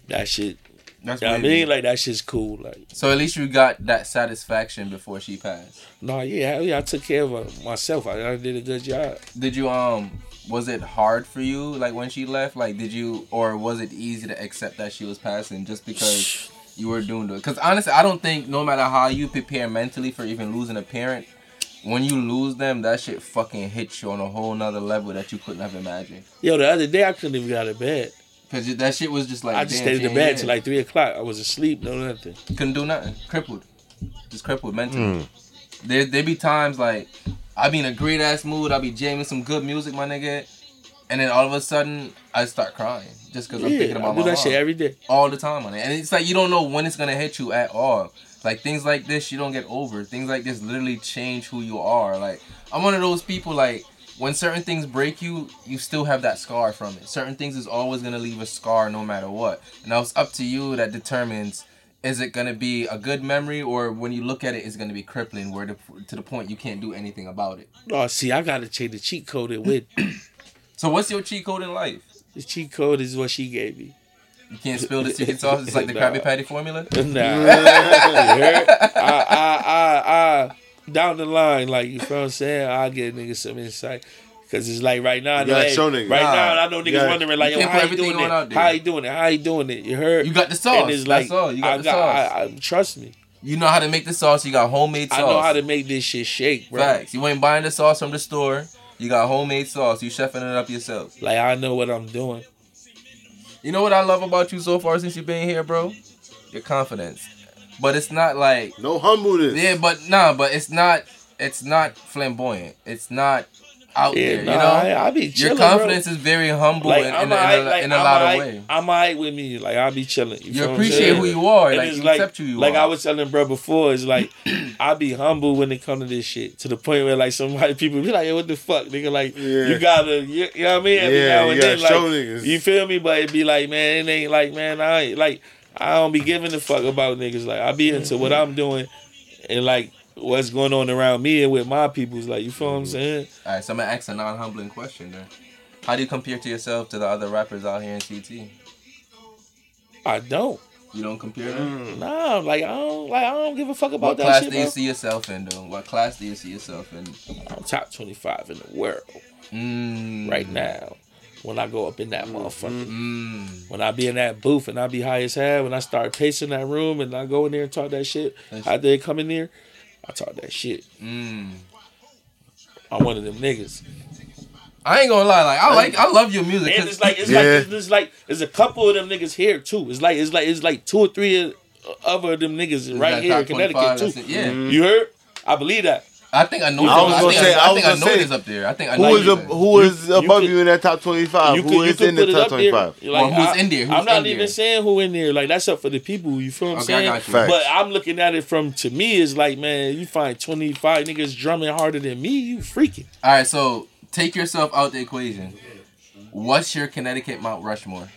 that shit. That's what I mean, like that shit's cool. Like, so at least you got that satisfaction before she passed no, yeah, yeah, I took care of her myself. I, I did a good job. did you um was it hard for you like when she left like did you or was it easy to accept that she was passing just because you were doing it? because honestly i don't think no matter how you prepare mentally for even losing a parent when you lose them that shit fucking hits you on a whole nother level that you couldn't have imagined Yo, the other day I couldn't even get out of bed. Because that shit was just like I just damn, stayed in the bed till like three o'clock. I was asleep, no nothing. couldn't do nothing crippled just crippled mentally mm. there there be times like i be in a great ass mood i be jamming some good music my nigga and then all of a sudden i start crying just because i'm thinking Yeah, I about do my that mom. shit every day. all the time on it. And it's like you don't know when it's gonna hit you at all. Like things like this you don't get over. Things like this literally change who you are. Like I'm one of those people like when certain things break you, you still have that scar from it. Certain things is always gonna leave a scar no matter what. And now it's up to you that determines is it gonna be a good memory or when you look at it, it's gonna be crippling where the, to the point you can't do anything about it. Oh, see, I gotta change the cheat code it with. So what's your cheat code in life? the cheat code is what she gave me. You can't spill the secret sauce. It's like the Nah. Krabby Patty formula. Nah? I, I, I, I, down the line, like you feel what I'm saying, I'll give niggas some insight. Cause it's like right now, I You know, show niggas. right Nah. now I know niggas gotta- wondering like, yo, how you doing it? on out there. How you doing it? How he doing it? You heard? You got the sauce. And it's like, That's all. You got I the got, sauce. I, I, trust me. You know how to make the sauce. You got homemade sauce. I know how to make this shit shake, bro. Facts. You ain't buying the sauce from the store. You got homemade sauce. You chefing it up yourself. Like I know what I'm doing. You know what I love about you so far since you've been here, bro? Your confidence. But it's not like No humbleness. yeah, but nah, but it's not it's not flamboyant. It's not out Yeah, there. nah, you know, I, I be your chilling, confidence is very humble Like in, in, a- in, a, like in a I'm lot alright, of ways. I'm alright with me. Like I'll be chilling. You, You feel what I'm appreciate who you are, And like it's you like, accept who you like are. I was telling bro before, it's like I be humble when it come to this shit. To the point where like somebody people be like, "Yo, what the fuck, nigga?" Like Yeah. you gotta, you, you know what I mean? Every Yeah, now you and gotta then, like show niggas. you feel me? But it be like, man, it ain't like, man, I ain't like I don't be giving a fuck about niggas. Like I be into what I'm doing and like what's going on around me and with my people's. Like you feel what I'm saying? All right, so I'm gonna ask a non-humbling question then. How do you compare to yourself to the other rappers out here in CT? I don't. You don't compare them. Nah, like I don't like I don't give a fuck about What that What class shit. do you bro. see yourself in, though? What class do you see yourself in? I'm top 25 in the world Mm. right now. When I go up in that motherfucker, Mm. when I be in that booth and I be high as hell, when I start pacing that room and I go in there and talk that shit, That's- how they come in there, I talk that shit. Mm. I'm one of them niggas. I ain't gonna lie, like I like, I love your music. And 'cause- it's like it's Yeah. like it's, it's like there's a couple of them niggas here too. It's like it's like it's like two or three of- other of them niggas right here in Connecticut that's too. it, Yeah, You heard? I believe that. I think I know. I was gonna say- I, I was think I gonna know say, this up there. I think I Who know is you a, there. who is you above could- you in that top twenty five? you Who could, is in the top twenty five? there. Well, who's in there? Who's I'm not even there? saying who in there. Like that's up for the people. You feel what I'm Okay, saying? got you. Facts. But I'm looking at it from to me is like, man, you find 25 niggas drumming harder than me, you freaking. All right, so take yourself out the equation. What's your Connecticut Mount Rushmore?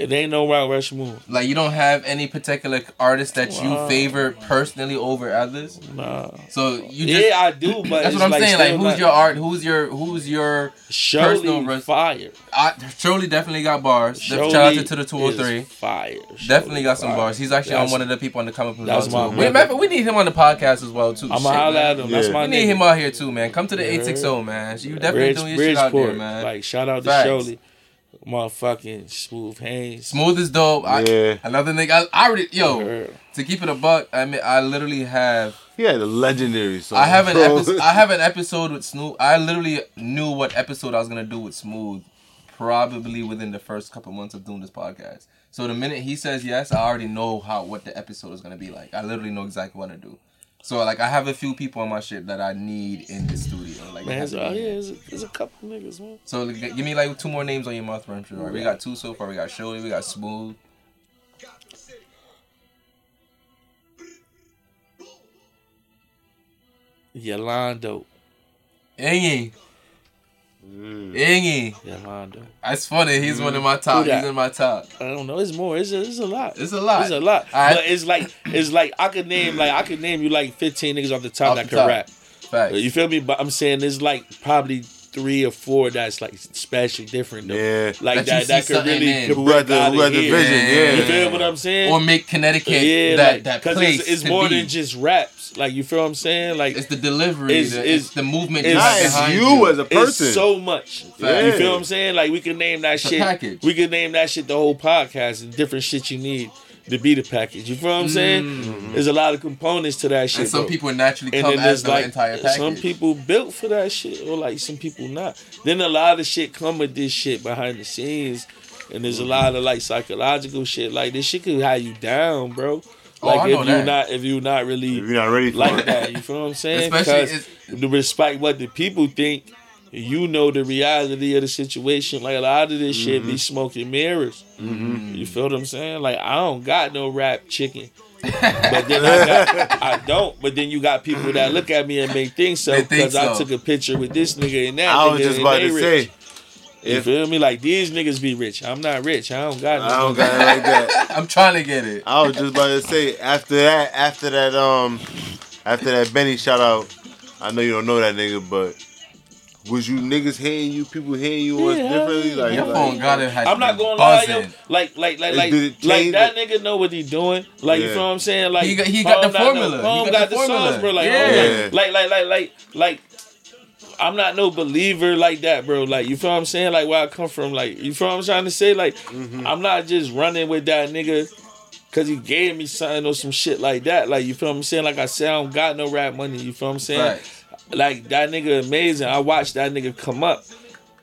It ain't no Mount Rushmore. Like you don't have any particular artist that you favor personally over others. Nah. So you just yeah, I do, but that's what I'm like saying. Like who's not- your art? Who's your who's your personal Shirley res- fire. I, Shirley definitely got bars. Shirley Shout out to, the oh is 203. Fire. Definitely got some fire. bars. He's actually That's- on one of the people on the come up that's well my too. Remember, we need him on the podcast as well too. Shit, holler at him. That's Yeah. my We need nigga. him out here too, man. Come to the 860, man. You definitely Bridge, doing your shit out there, man. Like shout out to Facts. Shirley. Motherfucking smooth hands. Smooth is dope. I, Yeah. Another nigga, I, I already yo. Her. To keep it a buck, I mean, I literally have He had a legendary song. I have an episode. I have an episode with Snoop. I literally knew what episode I was gonna do with Smooth, probably within the first couple months of doing this podcast. So the minute he says yes, I already know how what the episode is gonna be like. I literally know exactly what to do. So like I have a few people on my shit that I need in the studio. Like Man, oh, yeah, there's a, there's a couple niggas, man. So like, give me like two more names on your mouth, run through. Right? We got two so far. We got Shody. We got Smooth. Yolando. Mm. Ingy. Ingy. Yolando. That's funny. He's one of my mm. top. He's in my top. I don't know. It's more. It's a, it's a lot. It's a lot. It's a lot. Alright. But it's like it's like I could name like I could name you like 15 niggas off the top Off that the could top. rap. Facts. You feel me? But I'm saying it's like probably three or four that's like special different though. Yeah. Like That that that, could really in. could Who got the- out who got of the here. vision, yeah. You feel what I'm saying? or make Connecticut yeah, that like, that 'cause place. it's, it's to more be. than just raps. Like you feel what I'm saying? Like It's the delivery. It's- the, it's- it's, the movement. it's- you it's behind you as a it's person. so much. Yeah. You feel what I'm saying? Like we can name that a shit. package. We can name that shit the whole podcast and different shit you need to be the package. You feel what I'm saying? There's a lot of components to that shit. Mm-hmm. and some bro. people naturally and come as the like entire package. some people built for that shit, or like some people not. Then a lot of shit come with this shit behind the scenes, and there's a Mm-hmm. lot of like psychological shit. Like this shit could have you down, bro. Oh, Like I if you that. not if you not really If you're not ready for like it. that. You feel what I'm saying? Especially Because to respect what the people think, you know the reality of the situation. Like a lot of this shit Mm-hmm. be smoking mirrors. You feel what I'm saying? Like I don't got no rap chicken. but then I, got, I don't. But then you got people that look at me and make think so They think because I took a picture with this nigga and that I nigga was just about they to rich. say, You if- feel me? Like these niggas be rich. I'm not rich. I don't got no I don't got it like that. I'm trying to get it. I was just about to say after that, after that, um, after that Benny shout out. I know you don't know that nigga, but was you niggas hating you? People hating you was Yeah, differently? Like, Your like- phone got it. I'm not gonna lie, yo. Like, like, like, like, like that it? nigga know what he doing. Like, you Yeah. feel what I'm saying? Like, He got- he got Home the no- formula. He Home got got, the the, formula. songs, bro. Like, Yeah. Home, like, like, like, like, like. I'm not no believer like that, bro. Like, you feel what I'm saying? Like, where I come from, like, you feel what I'm trying to say? Like, Mm-hmm. I'm not just running with that nigga because he gave me something or some shit like that. Like, you feel what I'm saying? Like I said, I don't got no rap money. You feel what I'm saying? Facts. Like that nigga amazing. I watched that nigga come up.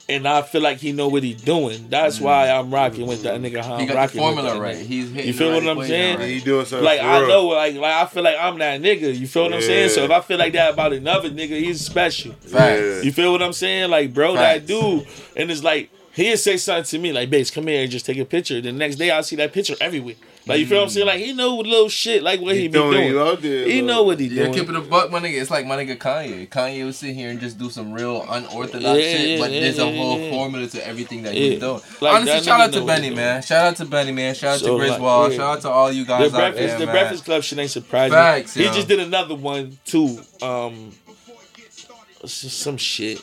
and I feel like he know what he doing. That's why mm. I'm rocking with that nigga. How I'm got the rocking with formula that right. nigga. He's hitting You feel the what I'm saying? now, He doing something Like I real. know, like like I feel like I'm that nigga. You feel what I'm saying? So if I feel like that about another nigga, he's special. Facts. You feel what I'm saying? Like, bro, Facts. that dude, and it's like he'll say something to me like, "Base, come here and just take a picture." The next day, I see that picture everywhere. Like, you feel what I'm saying? Like, he know little shit, like what he, He be doing. you out there. He bro. know what he Yeah, doing. keep it a buck, my nigga. It's like my nigga Kanye. Kanye would sit here and just do some real unorthodox Yeah, shit, yeah, but yeah, there's yeah, a whole yeah. formula to everything that Yeah. he's doing. Like, Honestly, shout out to know Benny, man. Shout out to Benny, man. Shout out So, to like, Griselda. yeah. Shout out to all you guys The out breakfast, there, the man. breakfast club shit ain't surprising. Facts, he yo. just did another one too. Um, it's just some shit.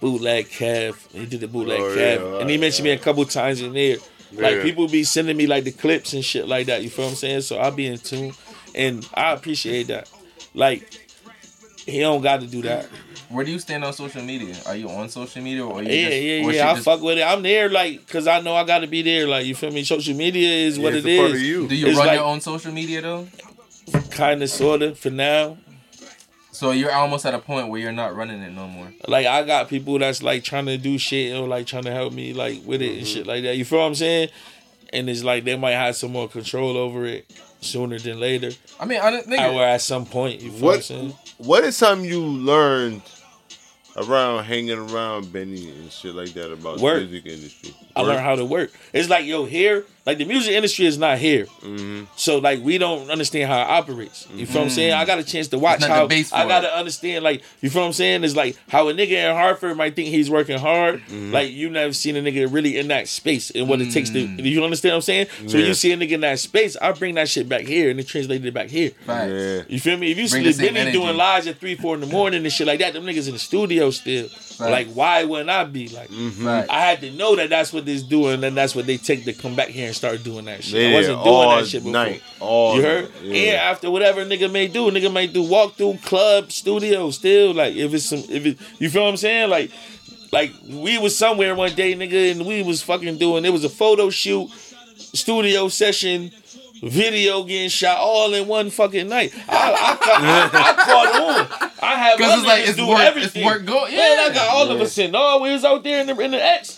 Bootleg Kev. He did the bootleg Oh, Kev, yeah, and he right, mentioned me a couple times in there. Like Yeah. people be sending me like the clips and shit like that. You feel what I'm saying? So I'll be in tune, and I appreciate that. Like he don't got to do that. Where do you stand on social media? Are you on social media or are you Yeah, just, yeah, or yeah. I just- fuck with it. I'm there, like, cause I know I got to be there. Like, you feel me? Social media is what Yeah, it it's a part of you. Do you It's run like- your own social media though? Kind of, sorta, for now. So you're almost at a point where you're not running it no more. Like I got people that's like trying to do shit or like trying to help me like with it and mm-hmm. shit like that. You feel what I'm saying? And it's like they might have some more control over it sooner than later. I mean, I don't think. Or at some point. You feel what, I'm saying? What is something you learned around hanging around Benny and shit like that about Work. the music industry? I learned how to work. It's like yo here, like the music industry is not here, Mhm. so like we don't understand how it operates. You feel what I'm saying? I got a chance to watch how I gotta it. understand. Like you feel what I'm saying? Is like how a nigga in Hartford might think he's working hard. Mm-hmm. Like you never seen a nigga really in that space and what it takes to. You understand what I'm saying? So Yeah. you see a nigga in that space, I bring that shit back here and it translated it back here. Facts. Yeah. You feel me? If you Bring see the Benny doing lives at three, four in the morning and shit like that, them niggas in the studio still. Like, why wouldn't I be like? Mm-hmm. Facts. I had to know that that's what this doing, and that's what they take to come back here and start doing that shit. I wasn't doing all that shit before. night. All You heard? night, And after whatever nigga may do, nigga may do walk through club, studio, still like if it's some if it you feel what I'm saying? Like like we was somewhere one day, nigga, and we was fucking doing it was a photo shoot, studio session, video getting shot all in one fucking night. I I, ca- I, I caught on. I have Because it's like it's doing work. everything. It's work. Go. Yeah. Man, I got all of us in. Oh, we was out there in the in the X.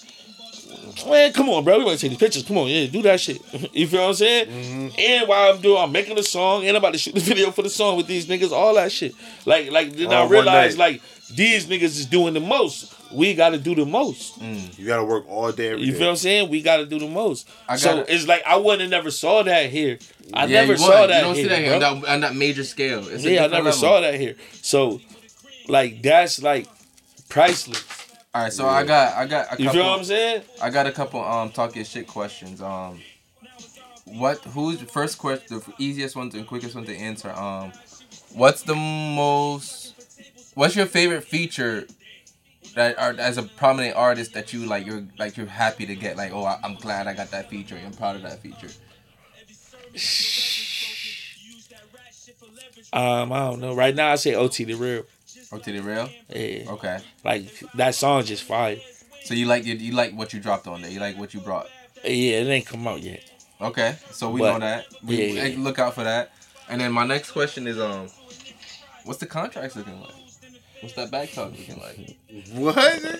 Man, come on, bro. We want to take these pictures. Come on, yeah, do that shit. You feel what I'm saying? Mm-hmm. And while I'm doing, I'm making a song, and I'm about to shoot the video for the song with these niggas, all that shit. Like, like then All I one realized like these niggas is doing the most. We got to do the most. You gotta work all day. Every You day. feel what I'm saying? We got to do the most. I so gotta- it's like I wouldn't have never saw that here. I Yeah, never you saw that You don't here. see that here bro. on that, on that major scale. It's Yeah, I never level. saw that here. So, like that's like priceless. All right, so I got I got a You feel what I'm saying? I got a couple um talking shit questions. Um, what who's first question? The easiest one and quickest one to answer. Um, what's the most? What's your favorite feature? That are, as a prominent artist that you like, you're like you're happy to get. Like, oh, I, I'm glad I got that feature. I'm proud of that feature. Um, I don't know. Right now, I say OT the real. To the real. Yeah. Okay, Like that song just fire. so you like you, you like what you dropped on there. You like what you brought. Yeah, it ain't come out yet. Okay, so we But- know that. We, yeah, yeah. Look out for that. And then my next question is um, what's the contracts looking like? What's that back talk looking like? What?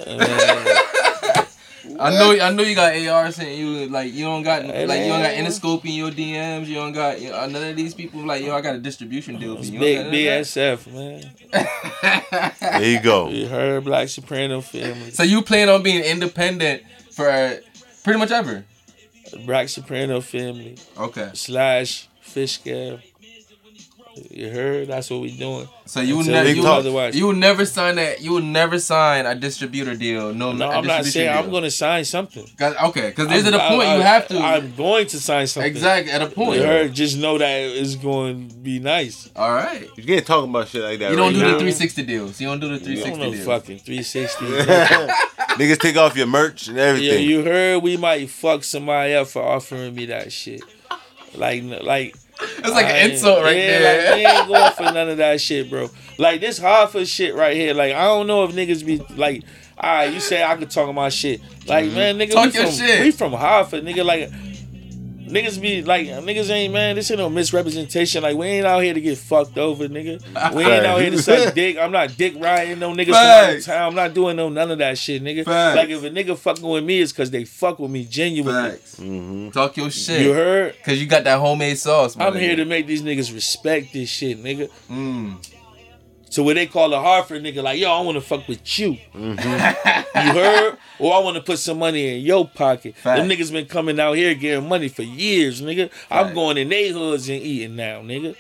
Uh, I know, I know you got ARs and you like you don't got Hey, like you don't got man. Interscope in your DMs. You don't got you know, none of these people like yo. I got a distribution deal for it's you. big BSF, man. got none of There you go. You heard Black Soprano family. so you plan on being independent for pretty much ever? Black Soprano family Okay, slash fish scale. You heard? That's what we doing. so you will Until never you, do will- you will never sign that. You will never sign a distributor deal. No, No, a I'm not distribution saying I'm going to sign something. 'Cause- okay, because there's at a point I- you have to. I'm going to sign something. exactly at a point. You heard? Just know that it's going to be nice. All right. You can't talk about shit like that. You don't right do now. the 360 deals. You don't do the You don't 360 know deals. fucking 360. Niggas take off your merch and everything. Yeah, everything. you heard we might fuck somebody up for offering me that shit. Like, like It's like I an insult right yeah, there. Like, ain't going for none of that shit, bro. Like this Hartford shit right here. Like I don't know if niggas be like, all right, you say I could talk my shit. Like man, nigga, Mm-hmm. Talk we your from shit. we from Hartford, nigga. Like Niggas be like, niggas ain't man. This ain't no misrepresentation. Like we ain't out here to get fucked over, nigga. We ain't out here to suck dick. I'm not dick riding no niggas from out of town. I'm not doing no none of that shit, nigga. Facts. Like if a nigga fucking with me, it's cause they fuck with me genuinely. Mm-hmm. Talk your shit. You heard? Cause you got that homemade sauce. my I'm here to make these niggas respect this shit, nigga. Mm. So what they call a Hartford nigga, like, yo, I want to fuck with you. Mm-hmm. you heard? Or I want to put some money in your pocket. Facts. Them niggas been coming out here getting money for years, nigga. I'm going in they hoods and eating now, nigga.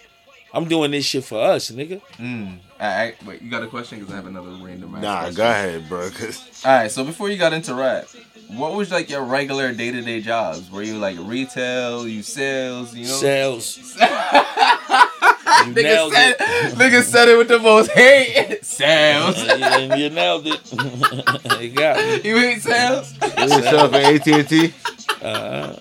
I'm doing this shit for us, nigga. Mm. I, I, wait, you got a question? Cause I have another random. ass Nah, question. go ahead, bro. Cause All right. So before you got into rap, what was like your regular day to day jobs? Were you like retail? You sales? You know. Sales. You Nigga said, it. nigga said it with the most hate. Sales. and you nailed it. you got me. you hate sales? you yourself at AT and T. Uh,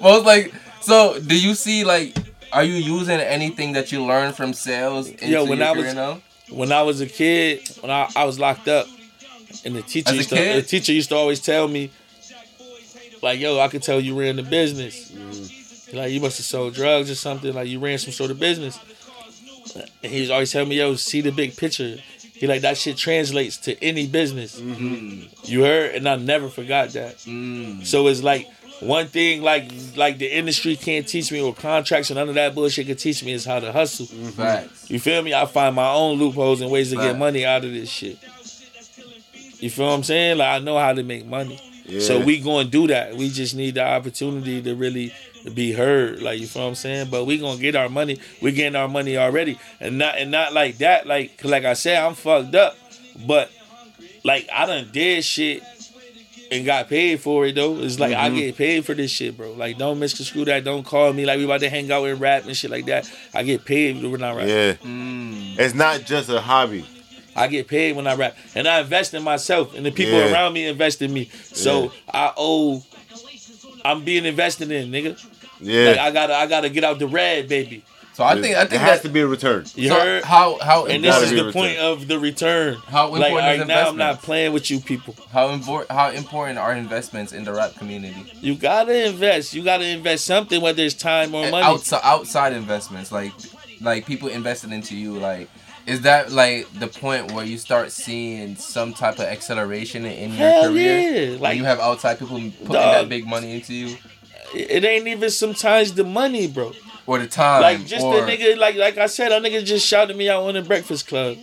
Well, like, so do you see like, are you using anything that you learned from sales into Yo, when your I was- now? when I was a kid, when I, I was locked up, and the teacher used to, the teacher used to always tell me, like, "Yo, I could tell you ran the business. Like, you must have sold drugs or something. Like, you ran some sort of business." And he was always telling me, "Yo, see the big picture." He like that shit translates to any business. You heard, and I never forgot that. Mm. So it's like one thing, like like the industry can't teach me, or contracts and none of that bullshit can teach me is how to hustle. Facts. You feel me? I find my own loopholes and ways to Right. get money out of this shit. You feel what I'm saying? Like I know how to make money. Yeah. So we gonna do that. We just need the opportunity to really be heard. Like you feel what I'm saying? But we gonna get our money. We getting our money already. And not and not like that. Like like I said, I'm fucked up. But like I done did shit and got paid for it though. It's like I get paid for this shit, bro. Like don't misconstrue that. Don't call me like we about to hang out and rap and shit like that. I get paid when I rap. Yeah, Mm. it's not just a hobby. I get paid when I rap, and I invest in myself, and the people Yeah. around me invest in me. So I owe. I'm being invested in, nigga. Yeah, Like I gotta, I gotta get out the red, baby. So I think I it think has that to be a return. You so heard? how how And this is the point of the return. How like important is right now, I'm not playing with you people. how important how important are investments in the rap community? You gotta invest. You gotta invest something, whether it's time or And money. outside outside investments like like people invested into you like is that like the point where you start seeing some type of acceleration in your Hell career yeah! when Like you have outside people putting Dog. that big money into you it ain't even sometimes the money, bro. or the time Like just or, the nigga, like like I said, a nigga just shouted me out on the Breakfast Club.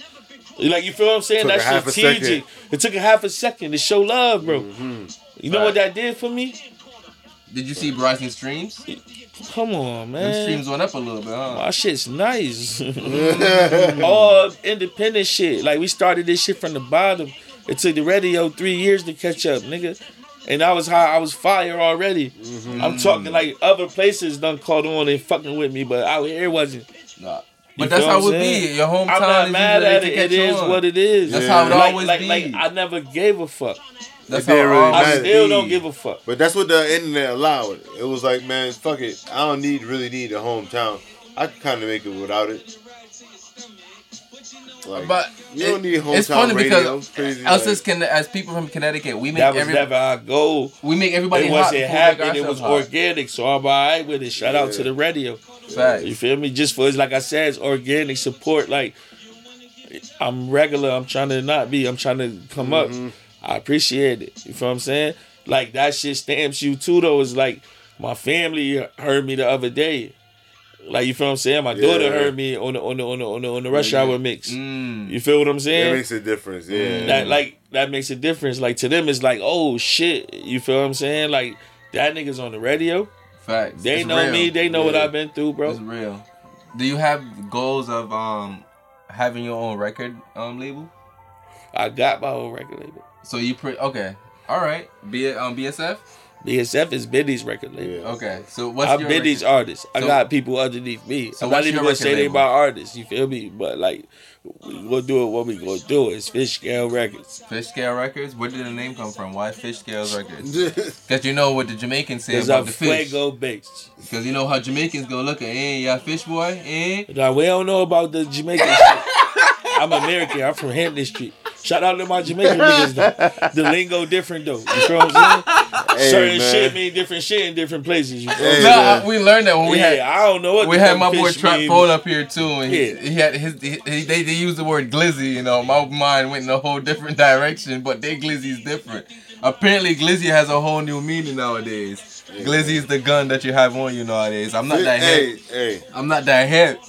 Like you feel what I'm saying? That's strategic. It took a half a second to show love, bro. Mm-hmm. You know what that did for me? Did you see rising streams Come on, Them man. streams went up a little bit huh My shit's nice. All independent shit. Like we started this shit from the bottom. It took the radio three years to catch up, nigga. And I was high, I was fire already. Mm-hmm. I'm talking like other places done caught on and fucking with me, but out here it wasn't. Nah. You but that's how it would be your hometown I'm not is mad usually at it. catch It is on. what it is. That's Yeah. how it like, always like, be like I never gave a fuck. That's how really I matter. still don't give a fuck. But that's what the internet allowed. It was like, man, fuck it. I don't need really need a hometown. I can kind of make it without it. Like, but you don't it- need hometown it's funny radio. because Crazy, us like- as, Conne- as people from Connecticut, we make That was every never our goal. we make everybody It hot wasn't before happening. It was hot. organic. So I'm alright with it. Shout out to the radio. Facts. You feel me? Just for it's like I said, it's organic support. Like I'm regular. I'm trying to not be. I'm trying to come Mm-hmm. up. I appreciate it. You feel what I'm saying? Like that shit stamps you too. Though it's like my family heard me the other day. Like you feel what I'm saying? My daughter heard me on the on the on the on the, on the rush hour mix. Mm. You feel what I'm saying? It makes a difference. Yeah. that like that makes a difference. Like to them, it's like, oh shit. You feel what I'm saying? Like that nigga's on the radio. Facts. They It's know real. me. They know what I've been through, bro. It's real. Do you have goals of um having your own record um label? I got my own record label. So you pre okay. All right. Be it um BSF? BSF is Benny's record label. Yeah. Okay. So what's I'm your Benny's record? artist. I So- got people underneath me. So I'm not even gonna say they label? my artists. You feel me? But like, we gonna do it. What we gonna do? It's Fish Scale Records. Fish Scale Records? Where did the name come from? Why Fish Scales Records? Because you know what the Jamaicans say about I'm the fish. Fuego Base. Because you know how Jamaicans go look at, eh, yeah, fish boy, eh? Now we don't know about the Jamaican shit. I'm American. I'm from Hampton Street. Shout out to my Jamaican niggas though. The lingo different though. You feel what I'm saying? Hey, Certain man. shit mean different shit in different places. You feel Hey. No, man. we learned that when we yeah, had I don't know what we had my boy fish Trap. Fold up here too, and he, Yeah. he had his he, he- they, they used the word glizzy. You know, my mind went in a whole different direction, but their glizzy is different. Apparently, glizzy has a whole new meaning nowadays. Glizzy is the gun that you have on you nowadays. I'm not that hey, hip. hey. I'm not that hip.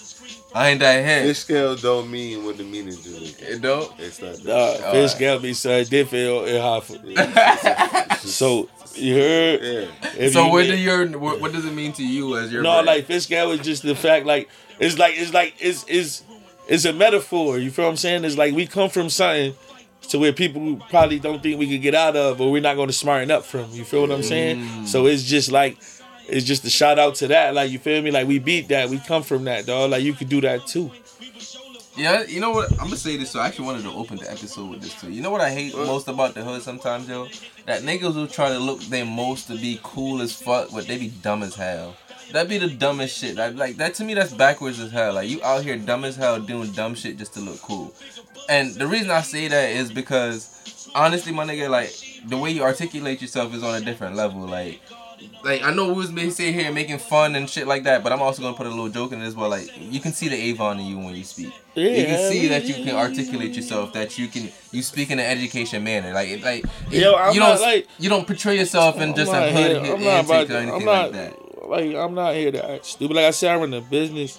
I ain't that hip. Fish scale don't mean what the meaning do. It don't. It's not that. Nah, fish right. got me son different in Hartford. So you heard? Yeah. So you- where do your what, what does it mean to you as your No, brand? like fish gal is just the fact like it's like it's like it's it's it's a metaphor. You feel what I'm saying? It's like we come from something to where people probably don't think we could get out of, or we're not going to smarten up from. You feel what I'm saying? Mm. So it's just like it's just a shout out to that. Like you feel me? Like we beat that. We come from that, dog. Like you could do that too. Yeah, you know what? I'm gonna say this. So I actually wanted to open the episode with this too. You know what I hate most about the hood sometimes, yo? That niggas will try to look their most to be cool as fuck, but they be dumb as hell. That be the dumbest shit. Like that to me, that's backwards as hell. Like you out here dumb as hell doing dumb shit just to look cool. And the reason I say that is because honestly, my nigga, like the way you articulate yourself is on a different level. Like like I know we was may sit here making fun and shit like that, but I'm also gonna put a little joke in it as well. Like you can see the Avon in you when you speak. Yeah, you can see that you can articulate yourself, that you can you speak in an education manner. Like it- like Yo, I'm you don't like- you don't portray yourself in just a hood hit I'm not about or anything I'm not like that. like I'm not here to act stupid. Like I said, I run a business.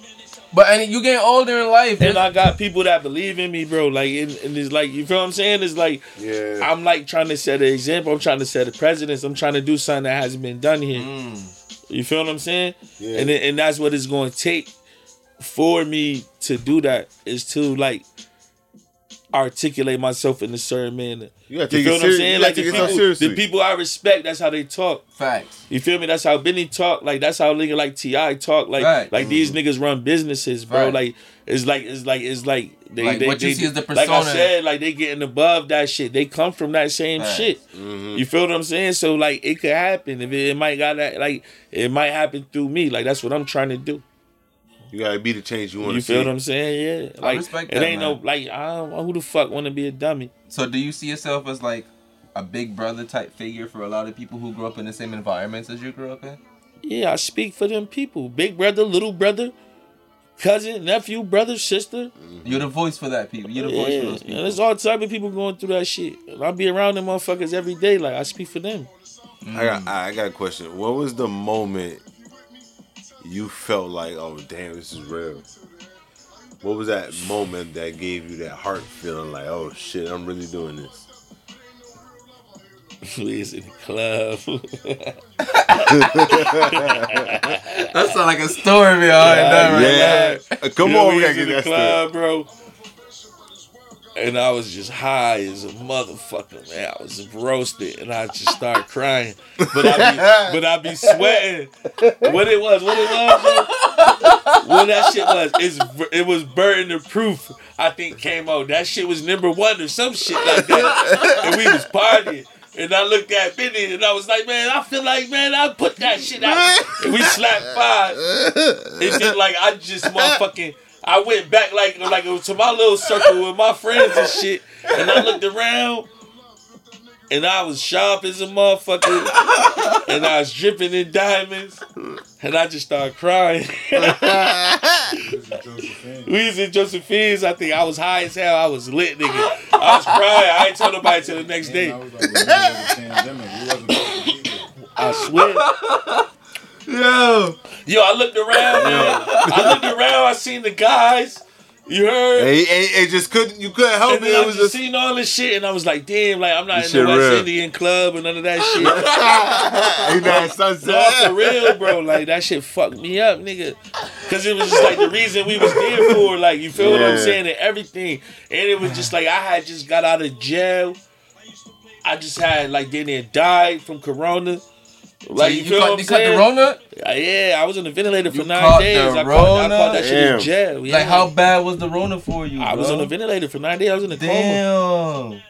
But and you getting older in life. And I got people that believe in me, bro. Like, and, and it's like, you feel what I'm saying? It's like, Yeah. I'm like trying to set an example. I'm trying to set a precedence. I'm trying to do something that hasn't been done here. Mm. You feel what I'm saying? Yeah. And and that's what it's going to take for me to do that is to like articulate myself in a certain manner. You gotta You feel it what I'm saying? Like the people, seriously. the people I respect, that's how they talk. Facts. You feel me? That's how Benny talk. Like that's how nigga like T.I. talk. Like Right. like these niggas run businesses, bro. Right. Like it's like it's like it's like they Like, they, what you they- see is the Like I said, like they getting above that shit. They come from that same Right. shit. Mm-hmm. You feel what I'm saying? So like it could happen. If it, it might got that like it might happen through me. Like that's what I'm trying to do. You gotta be the change you want to see. You feel see. what I'm saying? Yeah. I Like respect it that, ain't no like I don't who the fuck want to be a dummy. So do you see yourself as like a big brother type figure for a lot of people who grew up in the same environments as you grew up in? Yeah, I speak for them people. Big brother, little brother, cousin, nephew, brother, sister. Mm-hmm. You're the voice for that people. You're the voice Yeah, for those and people. there's all type of people going through that shit. And I be around them motherfuckers every day. Like I speak for them. I got I got a question. What was the moment you felt like, oh damn, this is real? What was that moment that gave you that heart feeling like, oh shit, I'm really doing this? we is in the club. That sound like a story behind that right yeah. there. Come You know, on, we was gotta in get the that stuff. club, bro. And I was just high as a motherfucker, man. I was roasted, and I just started crying. But I be, but I be sweating. What it was, what it was? What that shit was, it's, it was Burden the Proof. I think came out. That shit was number one or some shit like that. And we was partying. And I looked at Benny and I was like, man, I feel like, man, I put that shit out. And we slapped five. It did like I just motherfucking I went back like like to my little circle with my friends and shit, and I looked around, and I was sharp as a motherfucker, and I was dripping in diamonds, and I just started crying. we was in Josephine's. I think I was high as hell. I was lit, nigga. I was crying. I ain't told nobody till the next day. I was like, we was in the pandemic. We wasn't supposed to be there. I swear. Yo, Yo, I looked around, man. I looked around. I seen the guys. You heard? And just couldn't you couldn't help And it. I was just seen all this shit, and I was like, "Damn! Like I'm not This in the West real. Indian club or none of that shit." you know no, sunset. for real, bro. Like that shit fucked me up, nigga. Cause it was just like the reason we was there for. Like you feel what I'm saying and everything. And it was just like I had just got out of jail. I just had like then it died from corona. Like so you, you, feel caught, what you I'm caught the? Rona? Uh, Yeah, I was on the ventilator for You nine caught days. the I, caught, I caught that Rona? shit in Damn. jail. Yeah. Like how bad was the Rona for you? I was bro? on the ventilator for nine days. I was in a coma. Damn.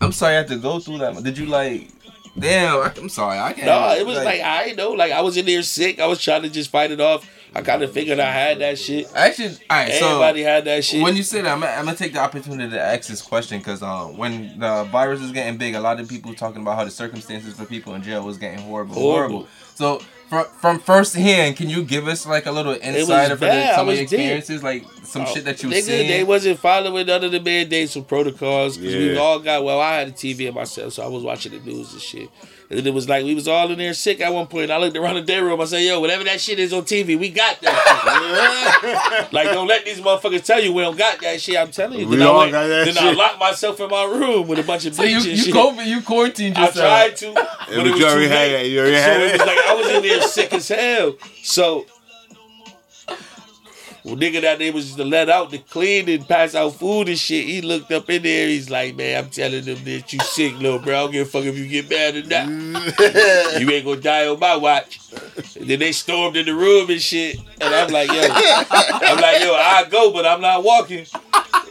I'm sorry I had to go through that. Did you like? Damn, I, I'm sorry. I can't. No, it was like, I know, like I was in there sick. I was trying to just fight it off. I kind of figured I had that shit. Actually, all right. So had that shit. when you say that, I'm, gonna- I'm gonna take the opportunity to ask this question because um, when the virus was getting big, a lot of people talking about how the circumstances for people in jail was getting horrible, horrible. Horrible. So from from first hand, can you give us like a little insight of bad. I some of was your dead. experiences, like some shit that you Nigga, seen? they wasn't following none of the mandates or protocols because we all got. Well, I had a TV in myself, so I was watching the news and shit. And then it was like we was all in there sick at one point. I looked around the day room. I said, "Yo, whatever that shit is on TV, we got that." like, don't let these motherfuckers tell you we don't got that shit. I'm telling you. We then I all went, got that Then I locked myself in my room with a bunch of so you and you shit. COVID, you quarantined yourself. I tried to, but but it was you too already had late. You already So had it was it. like I was in there sick as hell. So, well, nigga, that they was just to let out to clean and pass out food and shit. He looked up in there. He's like, man, I'm telling them that you sick, little bro. I don't give a fuck if you get mad or not. you ain't gonna die on my watch. And then they stormed in the room and shit. And I'm like, yo, I'm like, yo, I go, but I'm not walking.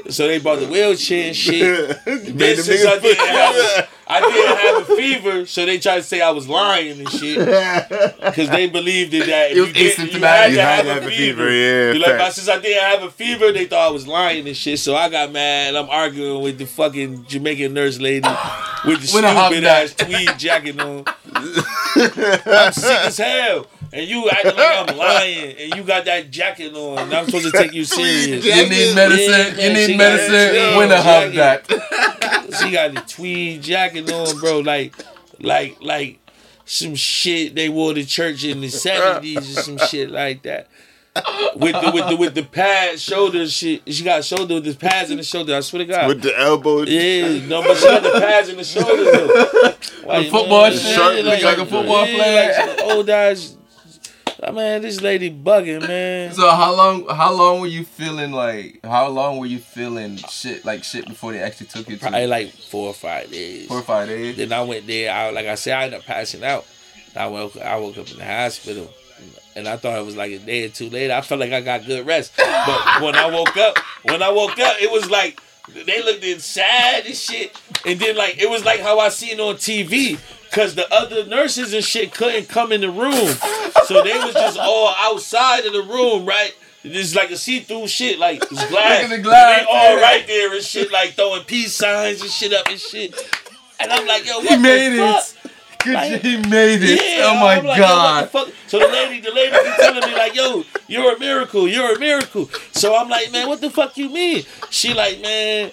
So they brought the wheelchair and shit. Made Then them since niggas I didn't push have you. a, I didn't have a fever, so they tried to say I was lying and shit. Because they believed in that. If It was you, did, you asymptomatic. had You to had have, to a have a fever. fever, yeah, You're like, since I didn't have a fever, they thought I was lying and shit. So I got mad. I'm arguing with the fucking Jamaican nurse lady with the With stupid ass tweed jacket on. I'm sick as hell. And you acting like I'm lying, and you got that jacket on, and I'm supposed to take you serious. You need medicine. Yeah, you need she got medicine. When to have that. She got the tweed jacket on, bro. Like, like, like some shit they wore to church in the seventies or some shit like that. With the with the with the pad shoulder shit. She got shoulder with the pads in the shoulder. I swear to God. With the elbow. yeah, no, but she got the pads in the shoulder though. Like, football man, shit, like, like a football yeah, player. Like some old ass. I mean, this lady bugging, man. So how long? How long were you feeling like? How long were you feeling shit like shit before they actually took you to? Probably like four or five days. four or five days. Then I went there. I like I said, I ended up passing out. I woke I woke up in the hospital, and I thought it was like a day or two later. I felt like I got good rest, but when I woke up, when I woke up, it was like they looked in sad and shit, and then like it was like how I seen on TV. Cause the other nurses and shit couldn't come in the room, so they was just all outside of the room, right? It's like a see-through shit, like it's glass. Look glass, they all right there and shit, like throwing peace signs and shit up and shit. And I'm like, yo, what He made the it. Good Like- he made it. Yeah, oh my like, god. the? So the lady, the lady be telling me like, yo, you're a miracle, you're a miracle. So I'm like, man, what the fuck you mean? She like, man,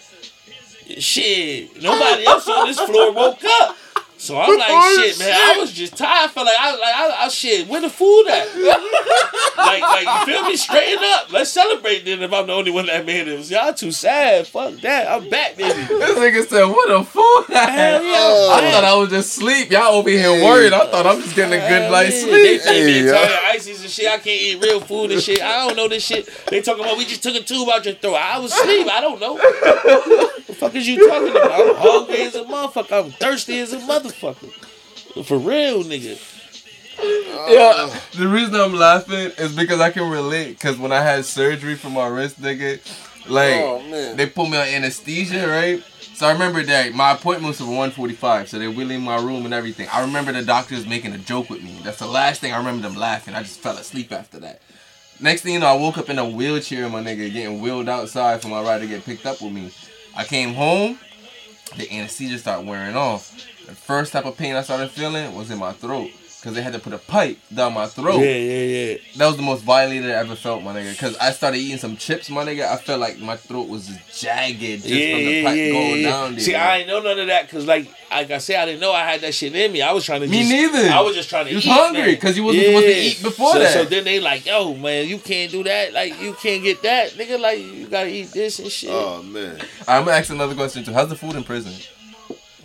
shit, nobody else on this floor woke up. So I'm like, Oh, shit, man. I was just tired. I felt like I, like, I, I shit. Where the food at? like, like you feel me? Straighten up. Let's celebrate then. If I'm the only one that made it, y'all too sad. Fuck that. I'm back, baby. This nigga said, "What a fool!" Hell yeah. I thought I was just sleep. Y'all over here worried. I thought I'm just getting a good Hell night's yeah. They sleep. think me Hey, entire yeah. ices and shit. I can't eat real food and shit. I don't know this shit. They talking about we just took a tube out your throat. I was asleep. I don't know. What the fuck is you talking about? I'm hungry as a motherfucker. I'm thirsty as a motherfucker. For real, nigga. Uh, yeah, the reason I'm laughing is because I can relate. Cause when I had surgery for my wrist, nigga, like Oh, they put me on anesthesia, right? So I remember that my appointment was for 1:45, so they wheeling my room and everything. I remember the doctors making a joke with me. That's the last thing I remember them laughing. I just fell asleep after that. Next thing you know, I woke up in a wheelchair, my nigga, getting wheeled outside for my ride to get picked up with me. I came home, the anesthesia started wearing off. The first type of pain I started feeling was in my throat. Cause they had to put a pipe down my throat. Yeah, yeah, yeah. That was the most violated I ever felt, my nigga. Cause I started eating some chips, my nigga. I felt like my throat was jagged just yeah, from the yeah, pipe yeah, going yeah. down there. See, I ain't know none of that because, like, like I said, I didn't know I had that shit in me. I was trying to Me just, neither. I was just trying to You was eat, hungry, man. 'cause you wasn't supposed to eat before so, that. So then they like, yo, man, you can't do that. Like, you can't get that, nigga. Like, you gotta eat this and shit. Oh man. I'm gonna ask another question too. How's the food in prison?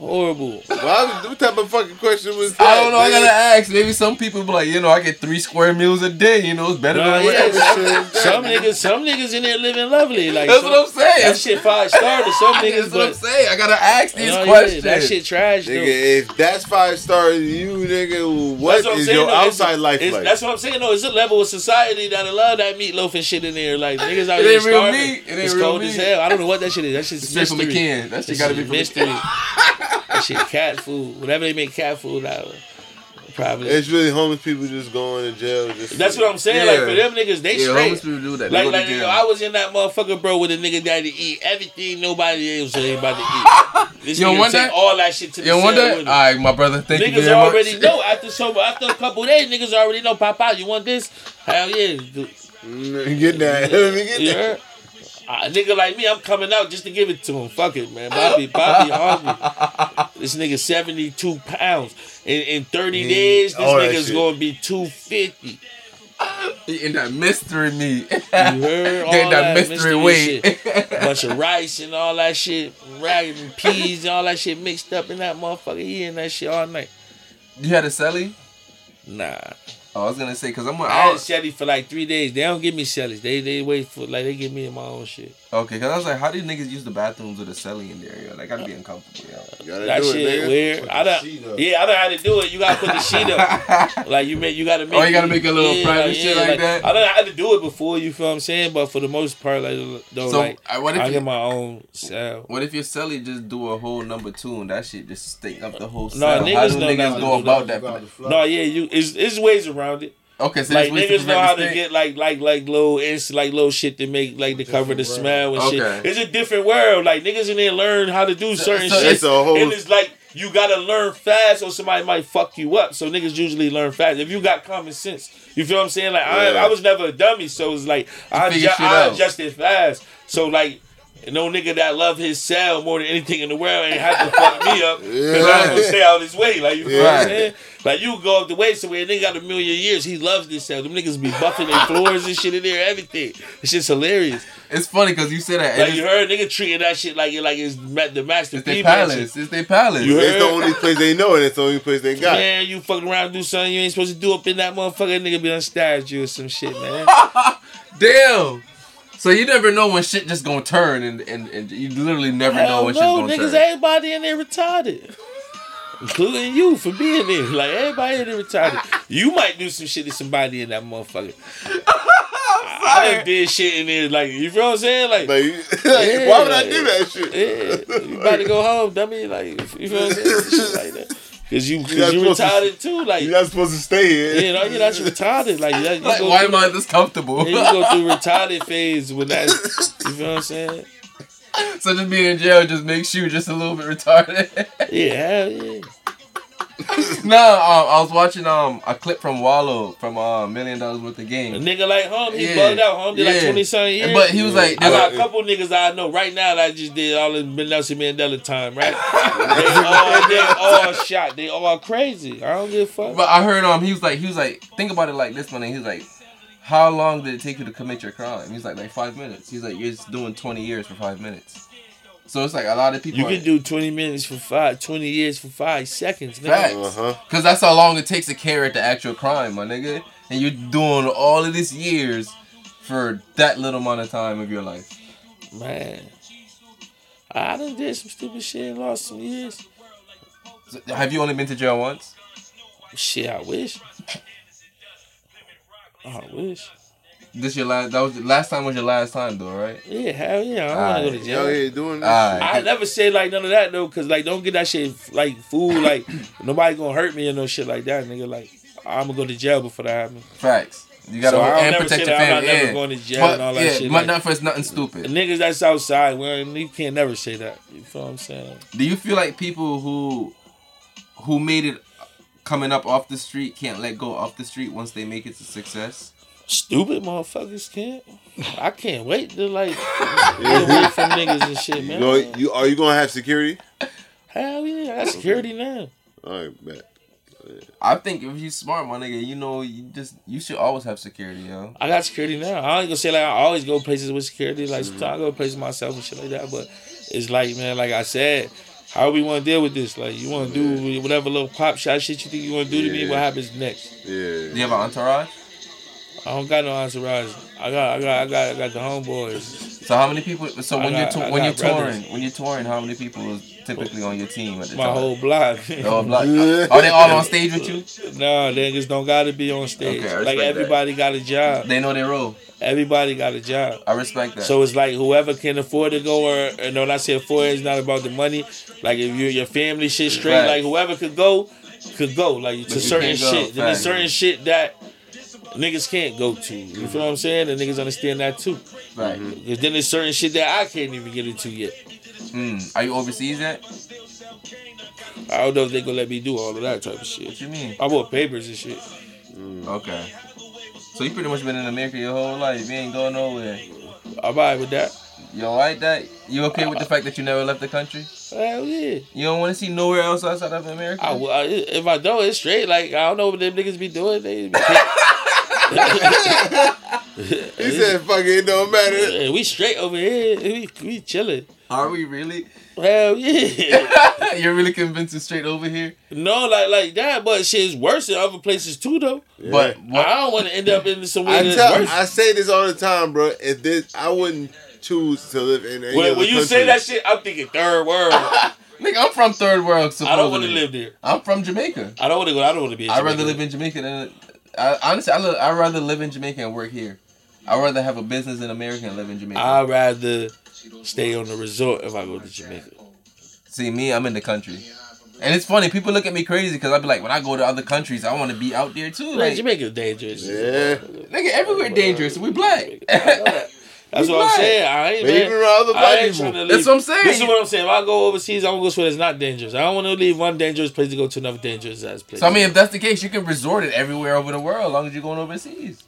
Horrible. Well, what type of fucking question was that? I don't know. I gotta ask. Maybe some people be like, you know, I get three square meals a day. You know, it's better Nah, than yeah, whatever. some, some niggas, some niggas in there living lovely. Like, That's some- what I'm saying. That shit five star to some niggas, That's what I'm saying. I gotta ask these Oh, yeah, questions. that shit trash though. Nigga, if that's five stars, you nigga, what That's what I'm is saying, your though. It's- outside life it's- like? That's what I'm saying. though. it's a level of society that I love that meatloaf and shit in there. Like niggas out It here ain't real starving. meat. It ain't it's real cold meat. as hell. I don't know what that shit is. That shit's Straight from the mystery. can. That shit gotta be from the mystery. That shit cat food. Whatever they make cat food out of. Probably. It's really homeless people just going to jail. Just That's what I'm saying. Yeah. Like for them niggas, they Yeah, straight. homeless people do that. They Like, go to like jail. yo, I was in that motherfucker, bro, with a nigga that to eat everything nobody else ain't about to eat. This You don't nigga take all that shit to the You don't want cell that? with All him. right, my brother. Thank you Niggas very already much. know after so after a couple days, niggas already know. Pop out, you want this? Hell yeah. dude. Get that. Let me get that. heard? A nigga like me, I'm coming out just to give it to him. Fuck it, man. Bobby, Bobby hungry. This nigga 72 pounds. In, in 30 days, this that nigga's gonna be 250. Eating that mystery meat. You heard? All that that mystery mystery weight. shit. bunch of rice and all that shit, ragged and peas and all that shit mixed up in that motherfucker. He in that shit all night. you had a celly? Nah, Oh, I was gonna say because I'm. I I had celly for like three days. They don't give me celly's. They they wait for like they give me my own shit. okay, because I was like, how do niggas use the bathrooms with a celly in there? Yo? Like, gotta be uncomfortable, yo. You gotta That do shit it, nigga. weird. Put I don't. sheet up. Yeah, I know how to do it. You gotta put the sheet up. Like you make, you gotta make. Oh, you gotta make a little private shit like that? I don't know how to do it before. You feel what I'm saying? But for the most part, like though, So, like uh, what if I you- get my own cell. What if your celly just do a whole number two and that shit just stink up the whole No, cell? How niggas do know niggas go about that? got the flush. No, yeah, you. It's, it's ways around it. Okay, so like there's ways to niggas know how to stink? get like like like little ins like little shit to make like to cover the Different smell and shit. It's a different world. Like niggas in there learn how to do certain so shit. it's a whole- and it's like you gotta learn fast or somebody might fuck you up. So niggas usually learn fast. If you got common sense. You feel what I'm saying? Like I, Yeah. I was never a dummy, so it's like I, figure adju- shit I out. adjusted fast. So like no nigga that love his cell more than anything in the world ain't have to fuck me up because I don't Yeah. stay out his way. Like you feel what Right. I'm saying? Like you go up the way somewhere, nigga got a million years. He loves this cell. Them niggas be buffing their floors and shit in there, everything. It's just hilarious. It's funny because you said that. Like and you heard nigga treating that shit like like it's the master it's their P palace. It's their palace. You It's the only place they know, and it's the only place they got. Man, you fucking around and do something you ain't supposed to do up in that motherfucker. Nigga be unstabbed you or some shit, man. Damn. So you never know when shit just gonna turn, and, and, and you literally never know when no, shit's gonna niggas, turn. everybody in there retarded. Including you for being there. Like everybody in there retarded. You might do some shit to somebody in that motherfucker. I done did shit in there, like you feel what I'm saying? Like, Like, Yeah, why would I do that shit? yeah, you about to go home, dummy. Like, you feel what I'm saying? Shit like that. Cause you, cause not you supposed to- retarded too. Like, You're not supposed to stay here. you know, you're not you retarded. Like, that, you Like, why through, am I this comfortable? yeah, you go through retarded phase with that. You feel what I'm saying? so just being in jail just makes you just a little bit retarded. Yeah, yeah. no, um, I was watching um a clip from Wallo from uh, Million Dollaz Worth of Game. A nigga like home, he Yeah. bugged out. Home did like twenty something years. But he was like, I got a couple niggas I know right now that just did all this Nelson Mandela time, right? they all they all shot. They all crazy. I don't give a fuck. But I heard um he was like he was like think about it like this one. He was like, how long did it take you to commit your crime? He's like like five minutes. He's like you're just doing twenty years for five minutes. So it's like a lot of people. You can do 20 minutes for five, 20 years for five seconds. Nigga. Facts. Uh huh. Cause that's how long it takes to carry out the actual crime, my nigga. And you're doing all of these years for that little amount of time of your life. Man. I done did some stupid shit and lost some years. So, have you only been to jail once? Shit, I wish. I wish. This your last? That was the last time was your last time though, right? Yeah, hell yeah. I don't want to go to jail. Yo, here doing this. Alright. I never say like none of that though, cause like don't get that shit like fool like nobody gonna hurt me or no shit like that, nigga. Like I'm gonna go to jail before that happens. Facts. You gotta So I don't and never protect say your that I'm family. not never going to jail but, and all that yeah, shit, But like- not for nothing stupid. Niggas that's outside, well, you can't never say that. You feel what I'm saying? Do you feel like people who who made it coming up off the street can't let go off the street once they make it to success? Stupid motherfuckers can't. I can't wait to like get away from niggas and shit, You, man. go, you are you gonna have security? Hell yeah, I got security now. All right, bet. I think if you smart, my nigga, you know you just you should always have security, yo. I got security now. I ain't gonna say like I always go places with security. Like Mm-hmm. sometimes I go places myself and shit like that. But it's like, man, like I said, how we want to deal with this? Like you want to do whatever little pop shot shit you think you want to do to me. What happens next? Yeah. Do you have an entourage? I don't got no entourage. I got, I got, I got, I got the homeboys. So how many people? So when got- you're to, when you're brothers. touring, when you're touring, how many people is typically on your team at the My time? whole block. Oh, black. Are they all on stage with you? no, they just don't gotta be on stage. Okay, like respect that. everybody got a job. They know their role. Everybody got a job. I respect that. So it's like whoever can afford to go, or and when I say afford, it's not about the money. Like if you your family shit straight, Facts. like whoever could go, could go. Like to certain shit. Then there's certain shit that niggas can't go to. You feel what I'm saying? And niggas understand that too. right. Because then there's certain shit that I can't even get into yet. Mm. Are you overseas yet? I don't know if they gonna let me do all of that type of shit. What you mean? I bought papers and shit. Okay. So you pretty much been in America your whole life. You ain't going nowhere. I'm alright with that. You alright that? You okay with the fact that you never left the country? Hell yeah. You don't want to see nowhere else outside of America? I, I, if I don't, it's straight. Like I don't know what them niggas be doing. They be He said, "Fuck it, it don't matter." Yeah, we straight over here. We, we chilling. Are we really? Hell yeah. You're really convinced it's straight over here? no, like like that, but shit's worse in other places too, though. But what? I don't want to end up in somewhere I that's tell, worse. I say this all the time, bro. If this, I wouldn't choose to live in any when other when you country. say that shit, I'm thinking third world. Nigga, I'm from third world. Supposedly. I don't want to live there. I'm from Jamaica. I don't want to go. I don't want to be. In I'd rather live in Jamaica than. I, honestly, I li- I'd rather live in Jamaica and work here. I'd rather have a business in America and live in Jamaica. I'd rather stay on the resort if I go to Jamaica. See, me, I'm in the country. And it's funny, people look at me crazy because I'd be like, when I go to other countries, I want to be out there too. Like, Like, Jamaica's dangerous. Yeah. nigga, everywhere dangerous. We black. That's We what I'm saying. I ain't, man, even around other I black ain't people. trying to leave. That's what I'm saying. This is what I'm saying. If I go overseas, I'm gonna go somewhere that's not dangerous. I don't want to leave one dangerous place to go to another dangerous ass place. So I mean, if that's the case, you can resort it everywhere over the world, as long as you're going overseas.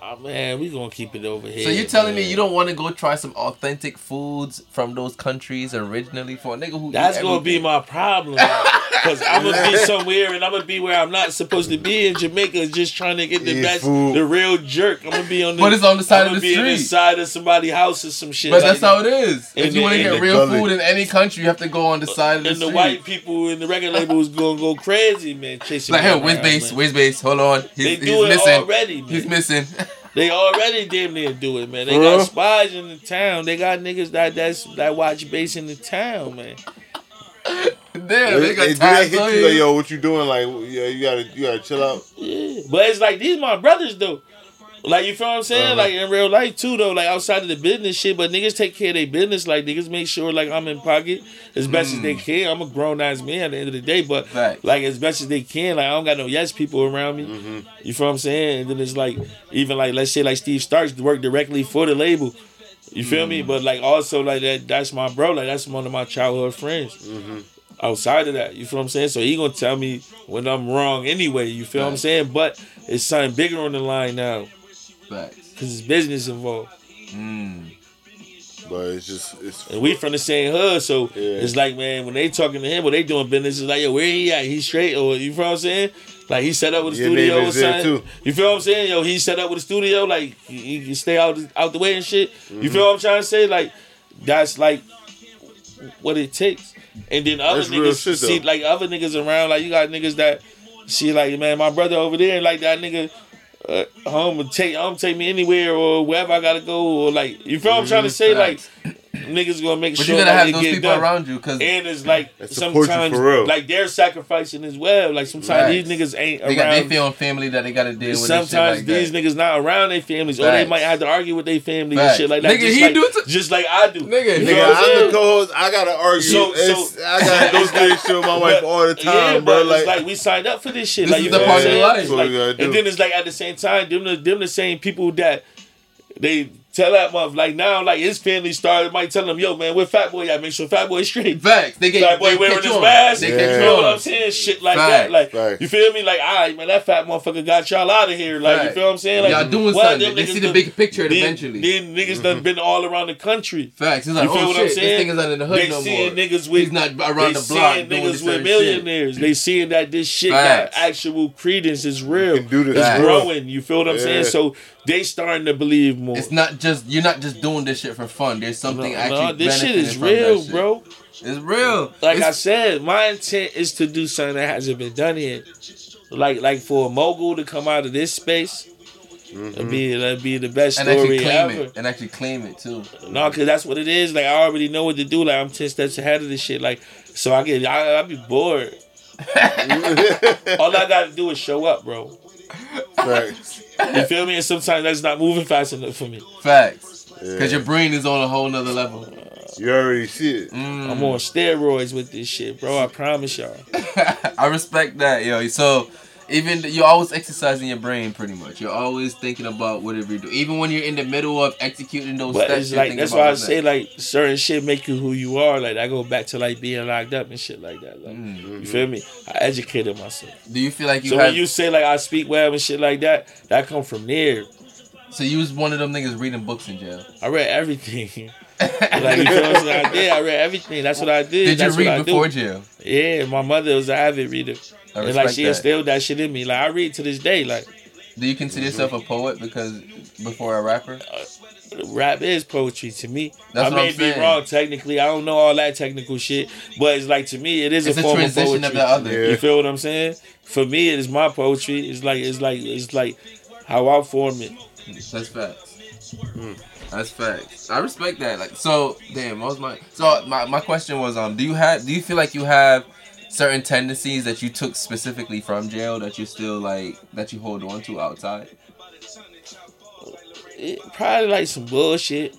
Ah, man, we gonna keep it over here. So you're telling me you don't want to go try some authentic foods from those countries originally for a nigga who? That's gonna be my problem. Cause I'm gonna be somewhere and I'm gonna be where I'm not supposed to be in Jamaica, just trying to get the Eat best, food. the real jerk. I'm gonna be on the, But it's on the side I'm of the be in street. side of somebody's house or some shit. But like that's how it is. If you want to get real gully. food in any country, you have to go on the uh, side of the And the white people in the record label is gonna go crazy, man. Chasing like, me hey, around, where's Base? man. Where's Base? Hold on. He's, They he's do it missing. already, man. He's missing. They already damn near do it, man. They got spies in the town. They got niggas that that's that watch Base in the town, man. Damn, They, they got they, do they hit you like, yo, what you doing? Like, yeah, you gotta, you gotta chill out. Yeah, but it's like these my brothers though. Like you feel what I'm saying? Uh-huh. Like in real life too though. Like outside of the business shit, but niggas take care of their business. Like niggas make sure like I'm in pocket as best as they can. I'm a grown ass man at the end of the day, but Mm. Facts. like as best as they can. Like I don't got no yes people around me. Mm-hmm. You feel what I'm saying? And then it's like even like let's say like Steve Starks work directly for the label. You feel me? Mm. But like also like that that's my bro. Like that's one of my childhood friends. Mm-hmm. Outside of that, you feel what I'm saying? So he gonna tell me when I'm wrong anyway. You feel what I'm saying? But it's something bigger on the line now Facts. because it's business involved, Mm. But it's just, it's. and we from the same hood. So Yeah. it's like, man, when they talking to him, what they doing business, it's like, yo, where he at? He straight or you feel what I'm saying? Like he set up with a Your studio or something. too. You feel what I'm saying? Yo, he set up with a studio, like he, he can stay out out the way and shit. Mm-hmm. You feel what I'm trying to say? Like that's like what it takes. And then other That's niggas see like other niggas around, like you got niggas that see like man, my brother over there, like that nigga uh, home take home take me anywhere or wherever I gotta go or like you feel what I'm trying to say? Like. Niggas gonna make But sure you gotta have it those get people done. around you because And it's like That support you sometimes like they're sacrificing as well. Like sometimes Right. these niggas ain't they got around. they feel family that they gotta deal with. and Sometimes like these that. niggas not around their families, or they might have to argue with their family and shit like that. Nigga, just he like, do it- just like I do. Nigga, You Nigga, know I'm I'm the co-host. I gotta argue. So- so- I gotta go through this shit with my wife all the time, yeah, bro. but Like, it's like we signed up for this shit. This like is you the know part what I'm of saying? life. It's like- we gotta do. and then it's like at the same time, them the them the same people that they tell that month like now like his family started might tell him yo man where Fat Boy at make sure Fat Boy straight. Facts. They get Fat boy wearing his mask. They You catch know what. I'm saying? Shit like Facts. that. Like Facts. you feel me? Like, all right, man, that fat motherfucker got y'all out of here. Like you feel what I'm saying? Like Y'all doing what, something. They see the big picture then- eventually. Then niggas done mm-hmm. been all around the country. Facts. It's like, You feel oh what shit, I'm saying? this nigga's not in the hood they no seeing more. niggas with He's not around the block seeing niggas with millionaires. They seeing that this shit Facts. got actual credence. Is real. can do this. It's growing. You feel what I'm saying? So they starting to believe more. It's not just you're not just doing this shit for fun. There's something No, actually. no, this shit benefiting is from that real, shit. bro. It's real. Like I said, my intent is to do something that hasn't been done yet. Like like for a mogul to come out of this space That'd mm-hmm. be that'd be the best and actually story claim ever. it. And actually claim it too. No, cause that's what it is. Like I already know what to do. Like I'm ten steps ahead of this shit. Like so I get I I be bored. All I gotta do is show up, bro. Facts. You feel me? And sometimes that's not moving fast enough for me. Facts. Yeah. Because your brain is on a whole nother level. You already see it. Mm. I'm on steroids with this shit, bro. I promise y'all. I respect that, yo. So even you're always exercising your brain, pretty much. You're always thinking about whatever you do, even when you're in the middle of executing those But steps. it's like that's why I say like certain shit make you who you are. Like I go back to like being locked up and shit like that. Like Mm. you feel me? I educated myself. Do you feel like you so have? when you say like I speak well and shit like that, that come from there. so you was one of them niggas reading books in jail. I read everything. like you feel what I'm saying? I did. I read everything. That's what I did. Did you That's what I read before do. jail? Yeah, my mother was an avid reader. I And like she that. instilled that shit in me. Like I read to this day. Like Do you consider yourself a poet because before a rapper? Uh, rap is poetry to me. That's I what may I'm be saying. wrong technically. I don't know all that technical shit, but it's like to me, it is It's a a form of poetry. of the other. You feel what I'm saying? For me, it is my poetry. It's like it's like it's like how I form it. That's facts. Hmm. That's facts. I respect that. Like so, damn. Was my so my, my question was um do you have do you feel like you have certain tendencies that you took specifically from jail that you still like that you hold on to outside? it. Probably like some bullshit.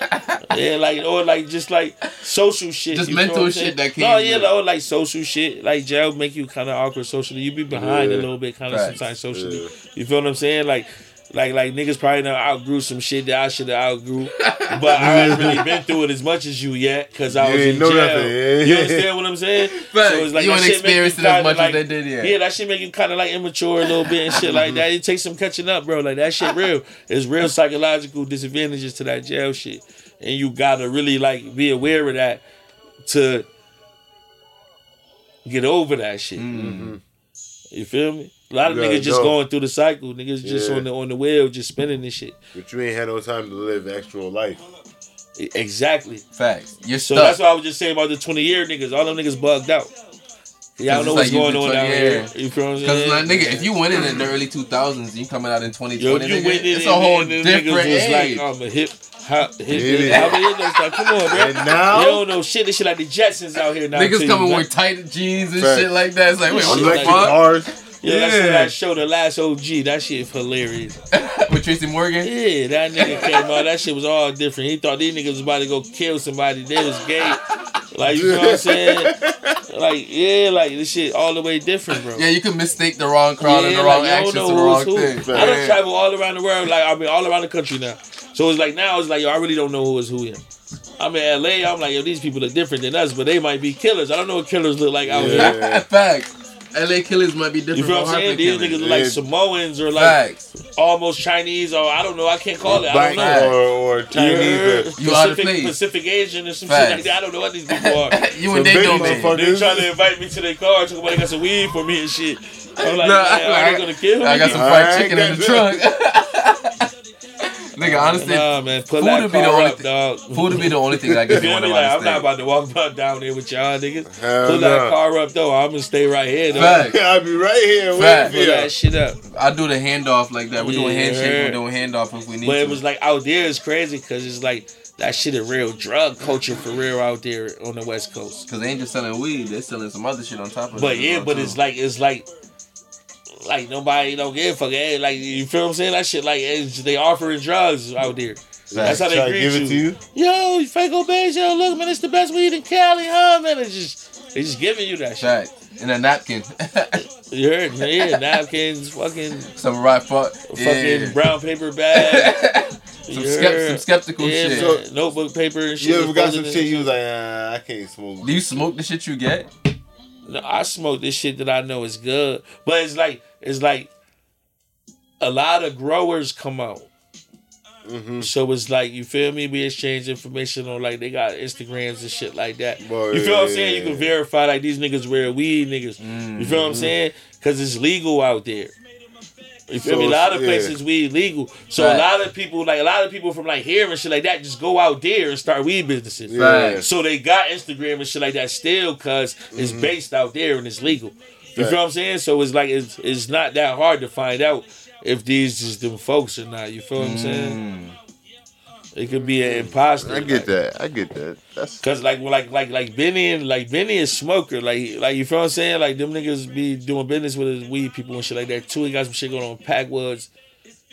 yeah, like or like just like social shit. Just mental shit that came No, yeah, or like social shit. Like jail make you kind of awkward socially. You be behind a little bit, kind of sometimes socially. Yeah. You feel what I'm saying? Like, like, like niggas probably done outgrew some shit that I should have outgrew, but I haven't really been through it as much as you yet because I You was ain't in jail. yeah. You understand what I'm saying? Facts. you that ain't shit make experienced it as much like- as they did yet. Yeah, that shit make you kind of like immature a little bit and shit like that. It takes some catching up, bro. Like that shit real. It's real psychological disadvantages to that jail shit, and you gotta really like be aware of that to get over that shit. Mm. You feel me? A lot of You niggas just know. going through the cycle. Niggas just Yeah. on the on the wheel, just spinning this shit. But you ain't had no time to live actual life. Exactly. Facts. You're So stuck. that's what I was just saying about the twenty year niggas. All them niggas bugged out. Y'all it's know what's you going on 20 down here. years. You feel what I'm Because saying? like, nigga, if you went in in the early 2000s, you coming out in 2020, Yo, you nigga, went in it's and, a whole and different niggas was age. like, I'm a hip hop hip. Yeah. I mean. Come on, bro. And now- you don't know shit. This shit like the Jetsons out here now. Niggas coming you with tight jeans and Facts. shit like that. It's like, wait, what the fuck? Cars. Yeah, that's Yeah. what I showed the last OG. That shit hilarious. with Tracy Morgan? Yeah, that nigga came out. That shit was all different. He thought these niggas was about to go kill somebody. They was gay. Like you know what I'm saying? Like yeah, like this shit all the way different, bro. Yeah, you can mistake the wrong crowd and the Yeah, wrong like, actions don't know the who's wrong who. thing. I don't Yeah. travel all around the world, like I mean all around the country now. So it's like now it's like yo, I really don't know who is who here. I'm in LA. I'm like yo, these people are different than us, but they might be killers. I don't know what killers look like out here. Yeah. Facts. LA killers might be different You feel from what I'm saying? Hartford These killers. niggas look like Samoans or like Facts. almost Chinese or I don't know. I can't call it. I Black don't know. or, or Chinese. or- You out of Pacific, place. Pacific Asian or some Facts. shit like that. I don't know what these people are. you Some and they big don't man. motherfuckers. They trying to invite me to their car, talking about they got some weed for me and shit. I'm like, Nah, man, are I- they gonna kill me? I got some fried chicken in the trunk. Nigga, honestly, nah, man, pull food that would be the car only up, thi- dog. food would be the only thing I You get feel doing me? about Like, I'm not about to walk about down there with y'all niggas. Hell Pull that no. car up though. I'm gonna stay right here though. Facts. I'll be right here Facts. waiting Pull for you. that shit up. I do the handoff like that. We're doing Yeah. handshake. We're doing handoff if we need But to. it was like out there is crazy because it's like that shit a real drug culture for real out there on the West Coast. Cause they ain't just selling weed, they're selling some other shit on top of it. But yeah, but too. it's like it's like like nobody don't give a fuck. Hey, like you feel what I'm saying? That shit like they offering drugs out there. That's how they greet give you. it to you. Yo, Franco Bays, yo, look man, it's the best weed in Cali, huh, man? It's just they just giving you that shit. Fact. In a napkin. You heard? Yeah, napkins, fucking some right fuck. fucking Yeah. brown paper bag. some, You skept- some skeptical yeah, shit. man, notebook paper and shit. You ever got some shit and you was like, uh, I can't smoke. Do you smoke the shit you get? No, I smoke this shit that I know is good, but it's like it's like a lot of growers come out. Mm-hmm. So it's like you feel me. We exchange information on like they got Instagrams and shit like that. Boy, You feel what I'm saying? You yeah. can verify like these niggas real weed niggas. You feel what I'm saying? Because it's legal out there. You feel So me? A lot of it's- yeah. places weed legal. So Right. a lot of people like a lot of people from like here and shit like that just go out there and start weed businesses. Yeah. Right. So they got Instagram and shit like that still because it's Mm-hmm. based out there and it's legal. You Right. feel what I'm saying? So it's like it's it's not that hard to find out if these is them folks or not. You feel what I'm saying? It could be an imposter. I get that. I get that. That's Cause like like like like Benny and like Benny is smoker like like you feel what I'm saying like them niggas be doing business with his weed people and shit like that too. He got some shit going on with Packwoods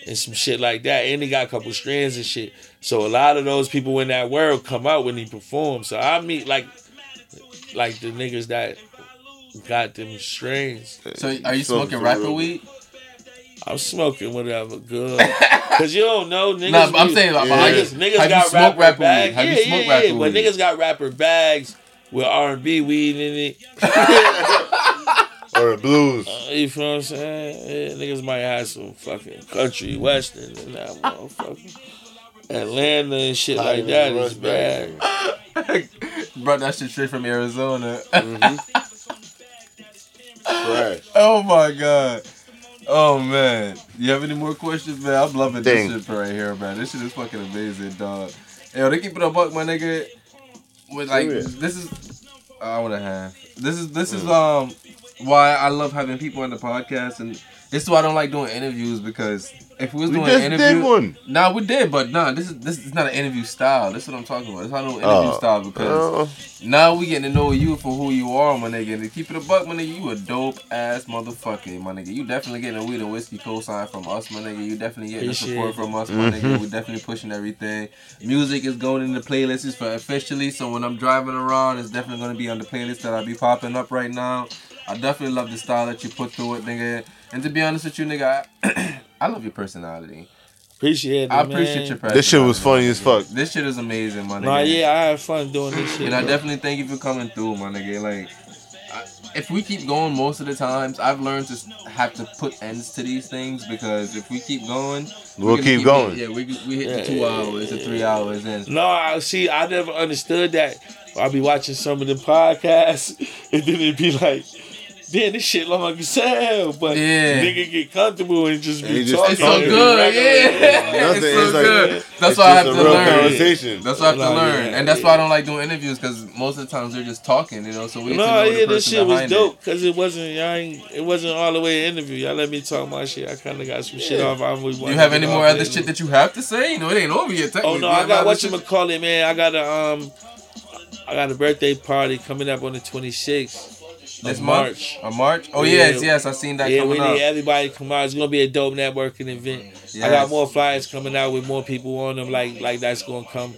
and some shit like that, and he got a couple strands and shit. So a lot of those people in that world come out when he performs. So I meet like like the niggas that got them strains. So are you Smoking smoking rapper weed? I'm smoking whatever good. Cause you don't know niggas. Nah, I'm saying like, Yeah. like, niggas, niggas have got smoked rapper, rapper bags. weed? Have yeah, you yeah, rapper yeah. But weed? niggas got rapper bags with R and B weed in it. or the blues. Uh, you feel what I'm saying? Yeah, niggas might have some fucking country western and that motherfucker. Atlanta and shit Not like even that Rush is bad. Brought that shit straight from Arizona. Right. oh my god. Oh man. You have any more questions, man? I'm loving Dang. this shit right here, man. This shit is fucking amazing, dog. Yo, they keep it a buck, my nigga. With like Oh, this is I wanna have. This is this is um why I love having people on the podcast and this is why I don't like doing interviews because if we was We doing just an did interview, one. Nah, we did, but nah, this is this is not an interview style. This is what I'm talking about. It's not no interview Oh. style because Uh, now we getting to know you for who you are, my nigga. And to keep it a buck, my nigga, you a dope ass motherfucker, my nigga. You definitely getting a weed and whiskey cosign from us, my nigga. You definitely getting the support from us, my nigga. We definitely pushing everything. Music is going in the playlists for officially, so when I'm driving around, it's definitely gonna be on the playlist that I be popping up right now. I definitely love the style that you put through it, nigga. And to be honest with you, nigga, I, I love your personality. Appreciate it. Man. I appreciate man. your personality. This shit was funny as fuck. This shit is amazing, my nigga. Nah, yeah, I had fun doing this shit. And I bro. definitely thank you for coming through, my nigga. Like, I, if we keep going most of the times, I've learned to have to put ends to these things because if we keep going, we're We'll gonna keep going. Yeah, we, we hit Yeah, the two yeah, hours, the yeah, three yeah. hours, and No, I see. I never understood that. I'll be watching some of the podcasts, and then it'd be like, "Damn, this shit long as hell." But Yeah. nigga get comfortable and just And be just- talking. it's so good. Yeah, Nothing, it's so it's like- good. That's it's why I have to learn. conversation. That's why I have to learn, yeah, and that's why I don't like doing interviews because most of the times they're just talking, you know. So we get to No, know the yeah, this shit was dope because it wasn't. Y'all ain't, it wasn't all the way an interview. Y'all let me talk my shit. I kind of got some shit off. I'm Do you have any more other shit that you have to say? You know, it ain't over yet. Oh no, I got have what other you shit- call it, man. I got a um, I got a birthday party coming up on the 26th this of month? March. A March? Oh Yeah. yes, yes, I seen that Yeah, we need up. everybody come out. It's gonna be a dope networking event. I got more flyers coming out with more people on them. Like like that's gonna come.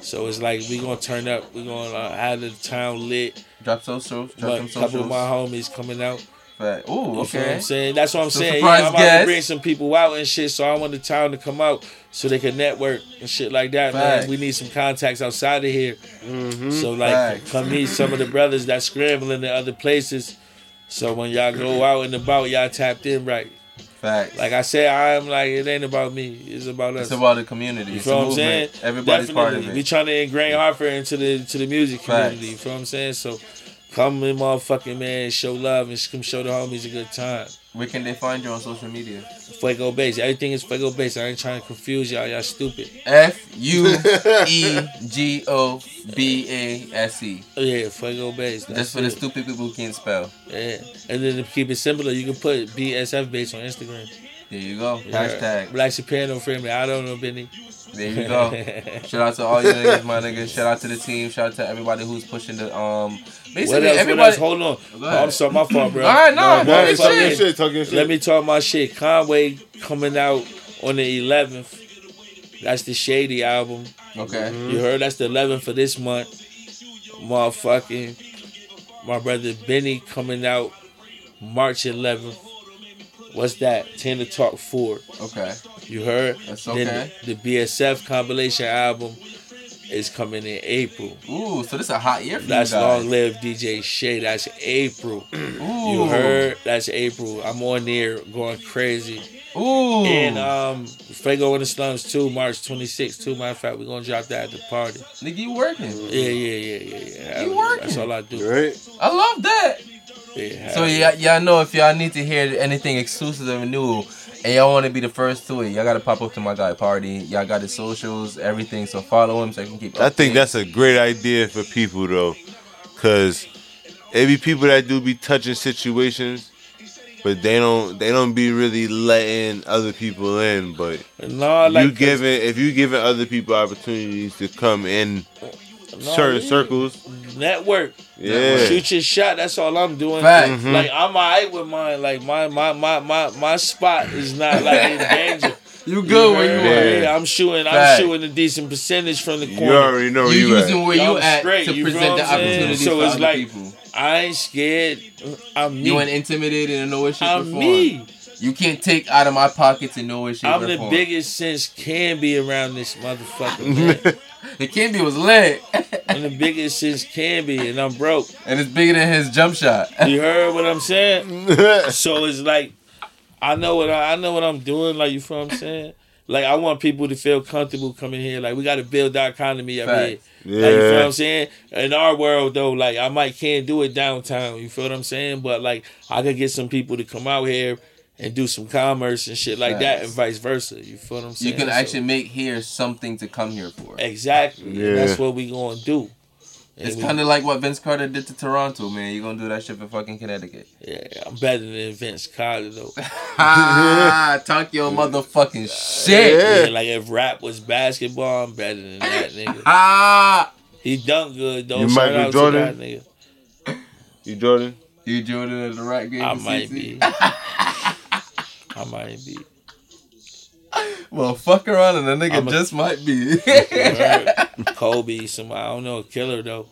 So it's like we gonna turn up. We gonna uh, have the town lit. Drop some socials. Drop But them a couple of my homies coming out. Fact. Ooh, You feel what okay. I'm saying? That's what I'm So saying. surprise Yeah, I'm about to bring some people out and shit. So I want the town to come out so they can network and shit like that, man. We need some contacts outside of here. Mm-hmm. So like, Facts. come meet some of the brothers that scrambling in other places. So when y'all go out and about, y'all tapped in right. Fact. Like I said, I'm like it ain't about me. It's about us. it's about the community. you feel what I'm saying? movement. Everybody's part of it. We it. trying to ingrain Hartford into the to the music Facts. community. You feel what I'm saying? So come in, motherfucking man, show love and come show the homies a good time. Where can they find you on social media? Fuego Base. Everything is Fuego Base. I ain't trying to confuse y'all. Y'all stupid. F U E G O B A S E. Oh, yeah, Fuego Base. That's Just for the stupid people who can't spell. Yeah. And then to keep it simpler, you can put BSF base on Instagram. There you go. Yeah. Hashtag. Black Soprano family. I don't know, Benny. There you go. Shout out to all you niggas, my niggas. Shout out to the team. Shout out to everybody who's pushing the um. Basically, What else? What else? Hold on. Oh, I'm sorry, my fault, bro. All right, no, my go Nah, ahead, fault. talk your shit. shit. Talk your shit. Let me talk my shit. Conway coming out on the 11th. That's the Shady album. Okay. You heard? That's the 11th for this month. Motherfucking my brother Benny coming out March 11th. What's that? Tana Talk 4. Okay. You heard? That's Then okay. the, the BSF compilation album is coming in April. Ooh, so this is a hot year for That's you Long. Live DJ Shay. That's April. Ooh. You heard? That's April. I'm on there going crazy. Ooh. And um Fuego in the Slums too, March 26th too. Matter of fact, we're gonna drop that at the party. Nigga, you working? Yeah, yeah, yeah, yeah, yeah. You working. That's all I do. Right? I love that. Yeah, So yeah, y'all know if y'all need to hear anything exclusive and new, and y'all want to be the first to it, y'all gotta pop up to my guy party. Y'all got his socials, everything. So follow him so I can keep. I think that's a great idea for people though, cause it be people that do be touching situations, but they don't they don't be really letting other people in. But No, like you giving if you giving other people opportunities to come in no, certain yeah. circles, network. yeah, Shoot your shot. That's all I'm doing. Facts. Mhm. Like I'm alright with mine. Like my my my my my spot is not like in danger. You good where you yeah, at. yeah, I'm shooting. I'm shooting a decent percentage from the corner. you already know where You you, using at. where you I'm at straight, to you present the I'm opportunities So for it's other like- people. I ain't scared. I'm me. You ain't intimidated in no way, shape, or I'm form. me. You can't take out of my pockets in no way, shape, I'm or the biggest since can be around this motherfucker, man. The Kimby was lit, I'm the biggest since can be, and I'm broke. and it's bigger than his jump shot. You heard what I'm saying? So it's like I know what I, I know what I'm doing. Like you feel what I'm saying? Like I want people to feel comfortable coming here. Like we got to build our economy up here. Facts. Like you feel what I'm saying? In our world though, like I might can't do it downtown. You feel what I'm saying? But like I could get some people to come out here and do some commerce and shit like that, and vice versa. You feel what I'm saying? You can So- actually make here something to come here for. exactly. Yeah. that's what we gonna do. And It's kind of like what Vince Carter did to Toronto, man. You're gonna do that shit for fucking Connecticut. yeah, I'm better than Vince Carter though. Ah, talk your motherfucking shit. Yeah. Yeah, like if rap was basketball, I'm better than that nigga. Ah, He dunk good though. You Shout Michael out Jordan? that nigga. you Jordan. you Jordan at the rap game. I might CT? be. I might be. Well, fuck around and the nigga I'm a- just might be. Kobe, somebody I don't know, a killer though.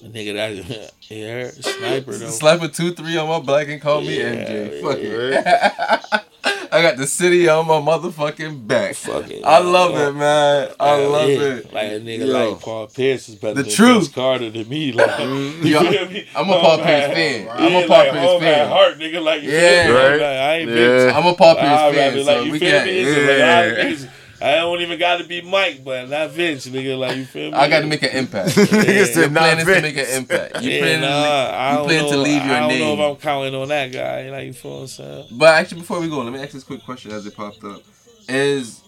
A nigga that yeah, sniper though. Slap a two three on my black and call me Yeah, MJ. Fuck yeah. it. I got the city on my motherfucking back. Fuck it. I love it, man. I love yeah. it. Like a nigga Yo. like Paul Pierce is better The than truth. Vince Carter than me. Like, you Yo, me? I'm a Paul Pierce fan. I'm a Paul like, Pierce at fan. Heart, nigga, like Yeah. Right. Like, I ain't Yeah. Vince. I'm a Paul Pierce fan, rather, so like, you we feel me? It's like, a lot of yeah. niggas- I don't even got to be Mike, but not Vince, nigga. Like you feel me? I got to make an impact. Nigga Your said plan is to make an impact. You yeah, plan, nah, I you don't plan know, to leave your I don't name. know if I'm counting on that guy. Like you feel what I'm saying? But actually, before we go, let me ask this quick question as it popped up: Is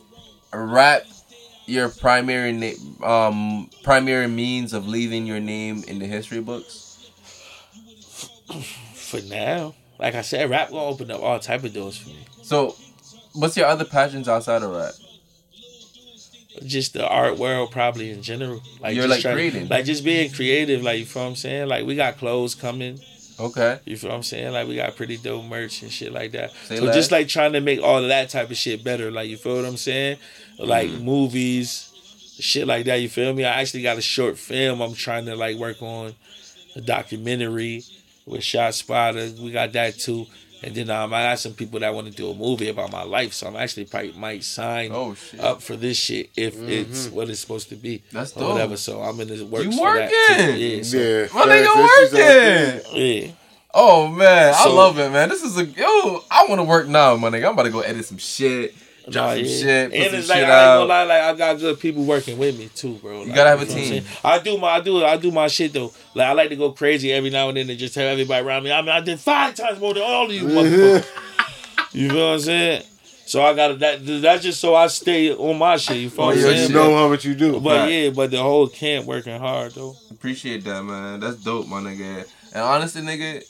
rap your primary name, um, primary means of leaving your name in the history books? For now, like I said, rap gonna open up all type of doors for me. So, what's your other passions outside of rap? Just the art world, probably in general. Like You're, just like, trying- creating. like just being creative. Like you feel what I'm saying? Like we got clothes coming. Okay. You feel what I'm saying? Like we got pretty dope merch and shit like that. Say so less. just like trying to make all of that type of shit better. Like you feel what I'm saying? Like Mm-hmm. movies, shit like that. You feel me? I actually got a short film I'm trying to like work on, a documentary with ShotSpotter. We got that too. And then um, I got some people that want to do a movie about my life. So I'm actually probably might sign Oh up for this shit if it's what it's supposed to be. That's or dope. whatever. So I'm in the works You for that too. working? Yeah. So, Yeah, My nigga That's his own working. yeah. Oh man, I love it, man. This is a yo. I want to work now, my nigga. I'm about to go edit some shit, drop Nah, some yeah. shit, put and some it's like shit I ain't gonna lie, like I got good people working with me too, bro. Like, gotta have a I'm team. I do my I do I do my shit though. Like I like to go crazy every now and then and just tell everybody around me. I mean I did five times more than all of you motherfuckers. you feel what I'm saying? So I gotta that that's just so I stay on my shit. You feel Oh, what I'm yeah, You saying? shit. know how much you do. But Right. yeah, but the whole camp working hard though. Appreciate that, man. That's dope, my nigga. And honestly, nigga,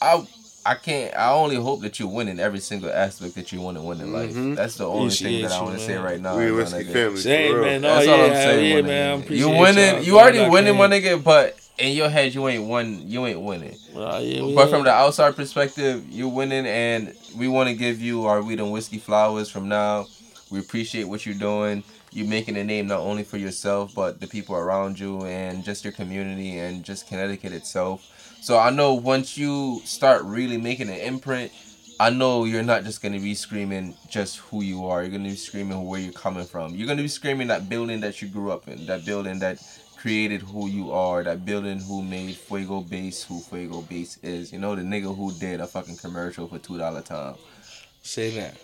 I I can't. I only hope that you win in every single aspect that you want to win in life. Mhm. That's the only thing Appreciate that I want to say right now. we a whiskey family. Same for real. man, no, That's yeah, all I'm saying, yeah, man. I nigga. You winning. y'all. Already Glad winning, my nigga. But in your head, you ain't won. You ain't winning. Nah, yeah, But ain't- from the outside perspective, you're winning, and we want to give you our weed and whiskey flowers from now. We appreciate what you're doing. You're making a name not only for yourself, but the people around you, and just your community, and just Connecticut itself. So I know once you start really making an imprint, I know you're not just gonna be screaming just who you are. You're gonna be screaming where you're coming from. You're gonna be screaming that building that you grew up in, that building that created who you are, that building who made Fuego Base who Fuego Base is. You know, the nigga who did a fucking commercial for two dollar time. say that.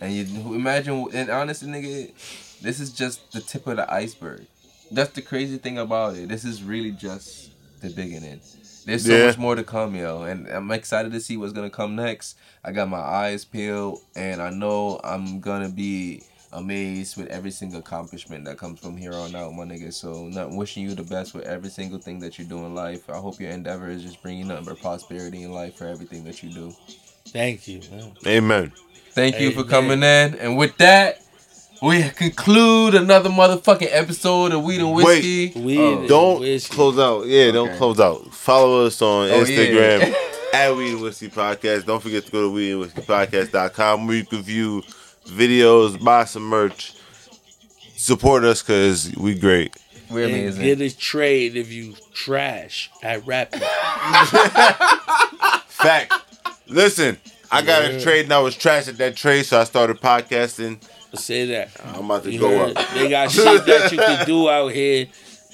And you imagine, and honestly, nigga, this is just the tip of the iceberg. That's the crazy thing about it. This is really just the beginning. There's so Yeah. much more to come, yo, and I'm excited to see what's gonna come next. I got my eyes peeled, and I know I'm gonna be amazed with every single accomplishment that comes from here on out, my nigga. So, not wishing you the best with every single thing that you do in life. I hope your endeavor is just bringing nothing but prosperity in life for everything that you do. Thank you, man. Amen. Thank you Hey, for coming in. And with that, we conclude another motherfucking episode of Weed and Whiskey. Weed Oh. Don't whiskey. close out. Yeah, don't close out. Follow us on Oh, Instagram yeah. at Weed and Whiskey Podcast. Don't forget to go to Weed and Whiskey Podcast.com where you can view videos, buy some merch, support us because we great. We're And amazing. get a trade if you trash at rapping. Fact. Listen, I got Yeah. a trade and I was trash at that trade, so I started podcasting. Say that. I'm about to You go heard? up. They got shit that you can do out here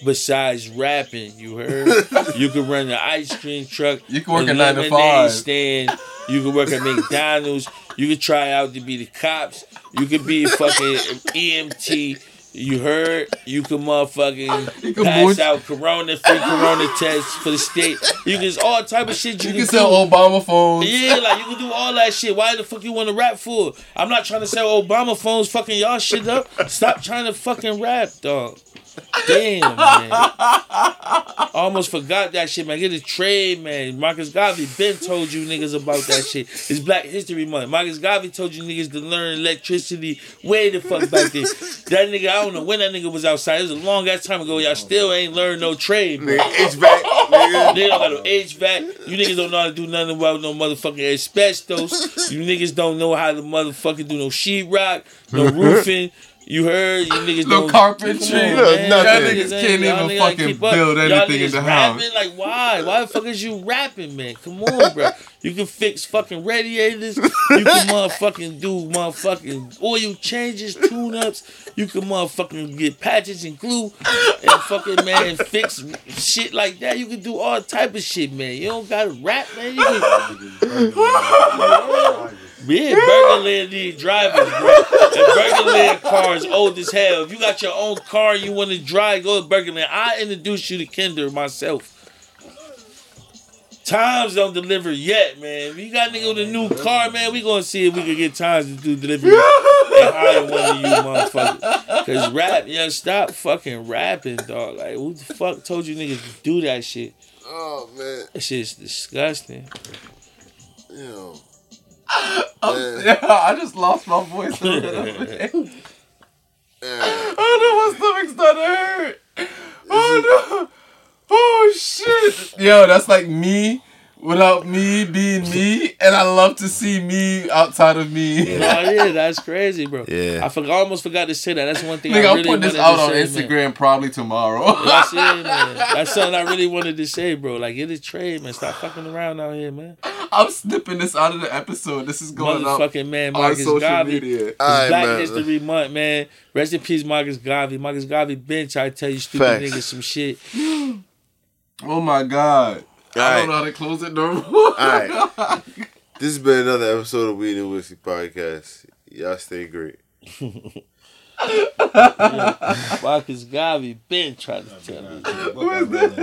besides rapping. You heard? You can run an ice cream truck. You can work a a nine to lemonade five. stand. You can work at McDonald's. You can try out to be the cops. You can be a fucking EMT. You heard? You can motherfucking You can pass out corona, free corona tests for the state. You can all type of shit you, You can, can sell do. Obama phones. Yeah, like you can do all that shit. Why the fuck you want to rap for? I'm not trying to sell Obama phones fucking y'all shit up. Stop trying to fucking rap, dog. Damn, man. I almost forgot that shit, man. Get a trade, man. Marcus Garvey been told you niggas about that shit. It's Black History Month. Marcus Garvey told you niggas to learn electricity way the fuck back then. That nigga, I don't know when that nigga was outside. It was a long ass time ago. Y'all still ain't learned no trade, man. HVAC, nigga. They don't got no HVAC. You niggas don't know how to do nothing about no motherfucking asbestos. You niggas don't know how to motherfucking do no sheetrock, no roofing. You heard? You niggas No don't. carpentry. Come on, Yeah, man. nothing. Y'all Y'all niggas can't y'all even niggas fucking keep up. build Y'all anything in niggas the house. rapping? Like why? Why the fuck is you rapping, man? Come on, bro. You can fix fucking radiators. You can motherfucking do motherfucking oil changes, tune ups. You can motherfucking get patches and glue and fucking man fix shit like that. You can do all type of shit, man. You don't gotta rap, man. You can yeah, Burgerland need drivers, bro. And Burgerland car is old as hell. If you got your own car you want to drive, go to Burgerland. I introduce you to Kinder myself. Times don't deliver yet, man. If you got nigga with a new car, man, we gonna see if we can get times to do delivery and hire one of you motherfuckers. Cause rap, yeah, stop fucking rapping, dog. Like, who the fuck told you niggas to do that shit? Oh man, That shit's disgusting. you know. Yeah, I just lost my voice a bit. Oh no, my stomach's to hurt. Oh no. Oh shit. Yo, that's like me without me being me, and I love to see me outside of me. Oh yeah, that's crazy, bro. Yeah. I forgot, almost forgot to say that. That's one thing Nigga, I I'll really put this out on say, Instagram Man. probably tomorrow. That's it, man. That's something I really wanted to say, bro. Like, get a trade, man. Stop fucking around out here, man. I'm snipping this out of the episode. This is going up Motherfucking man, on Marcus social Garvey. media. It's Alright, Black man. History Month, man. Rest in peace, Marcus Garvey. Marcus Garvey been I tell you stupid Facts. niggas some shit. Oh my god. I Alright. don't know how to close it no more. Alright. This has been another episode of Weed and Whiskey Podcast. Y'all stay great. Marcus Garvey been trying to tell you. What is that?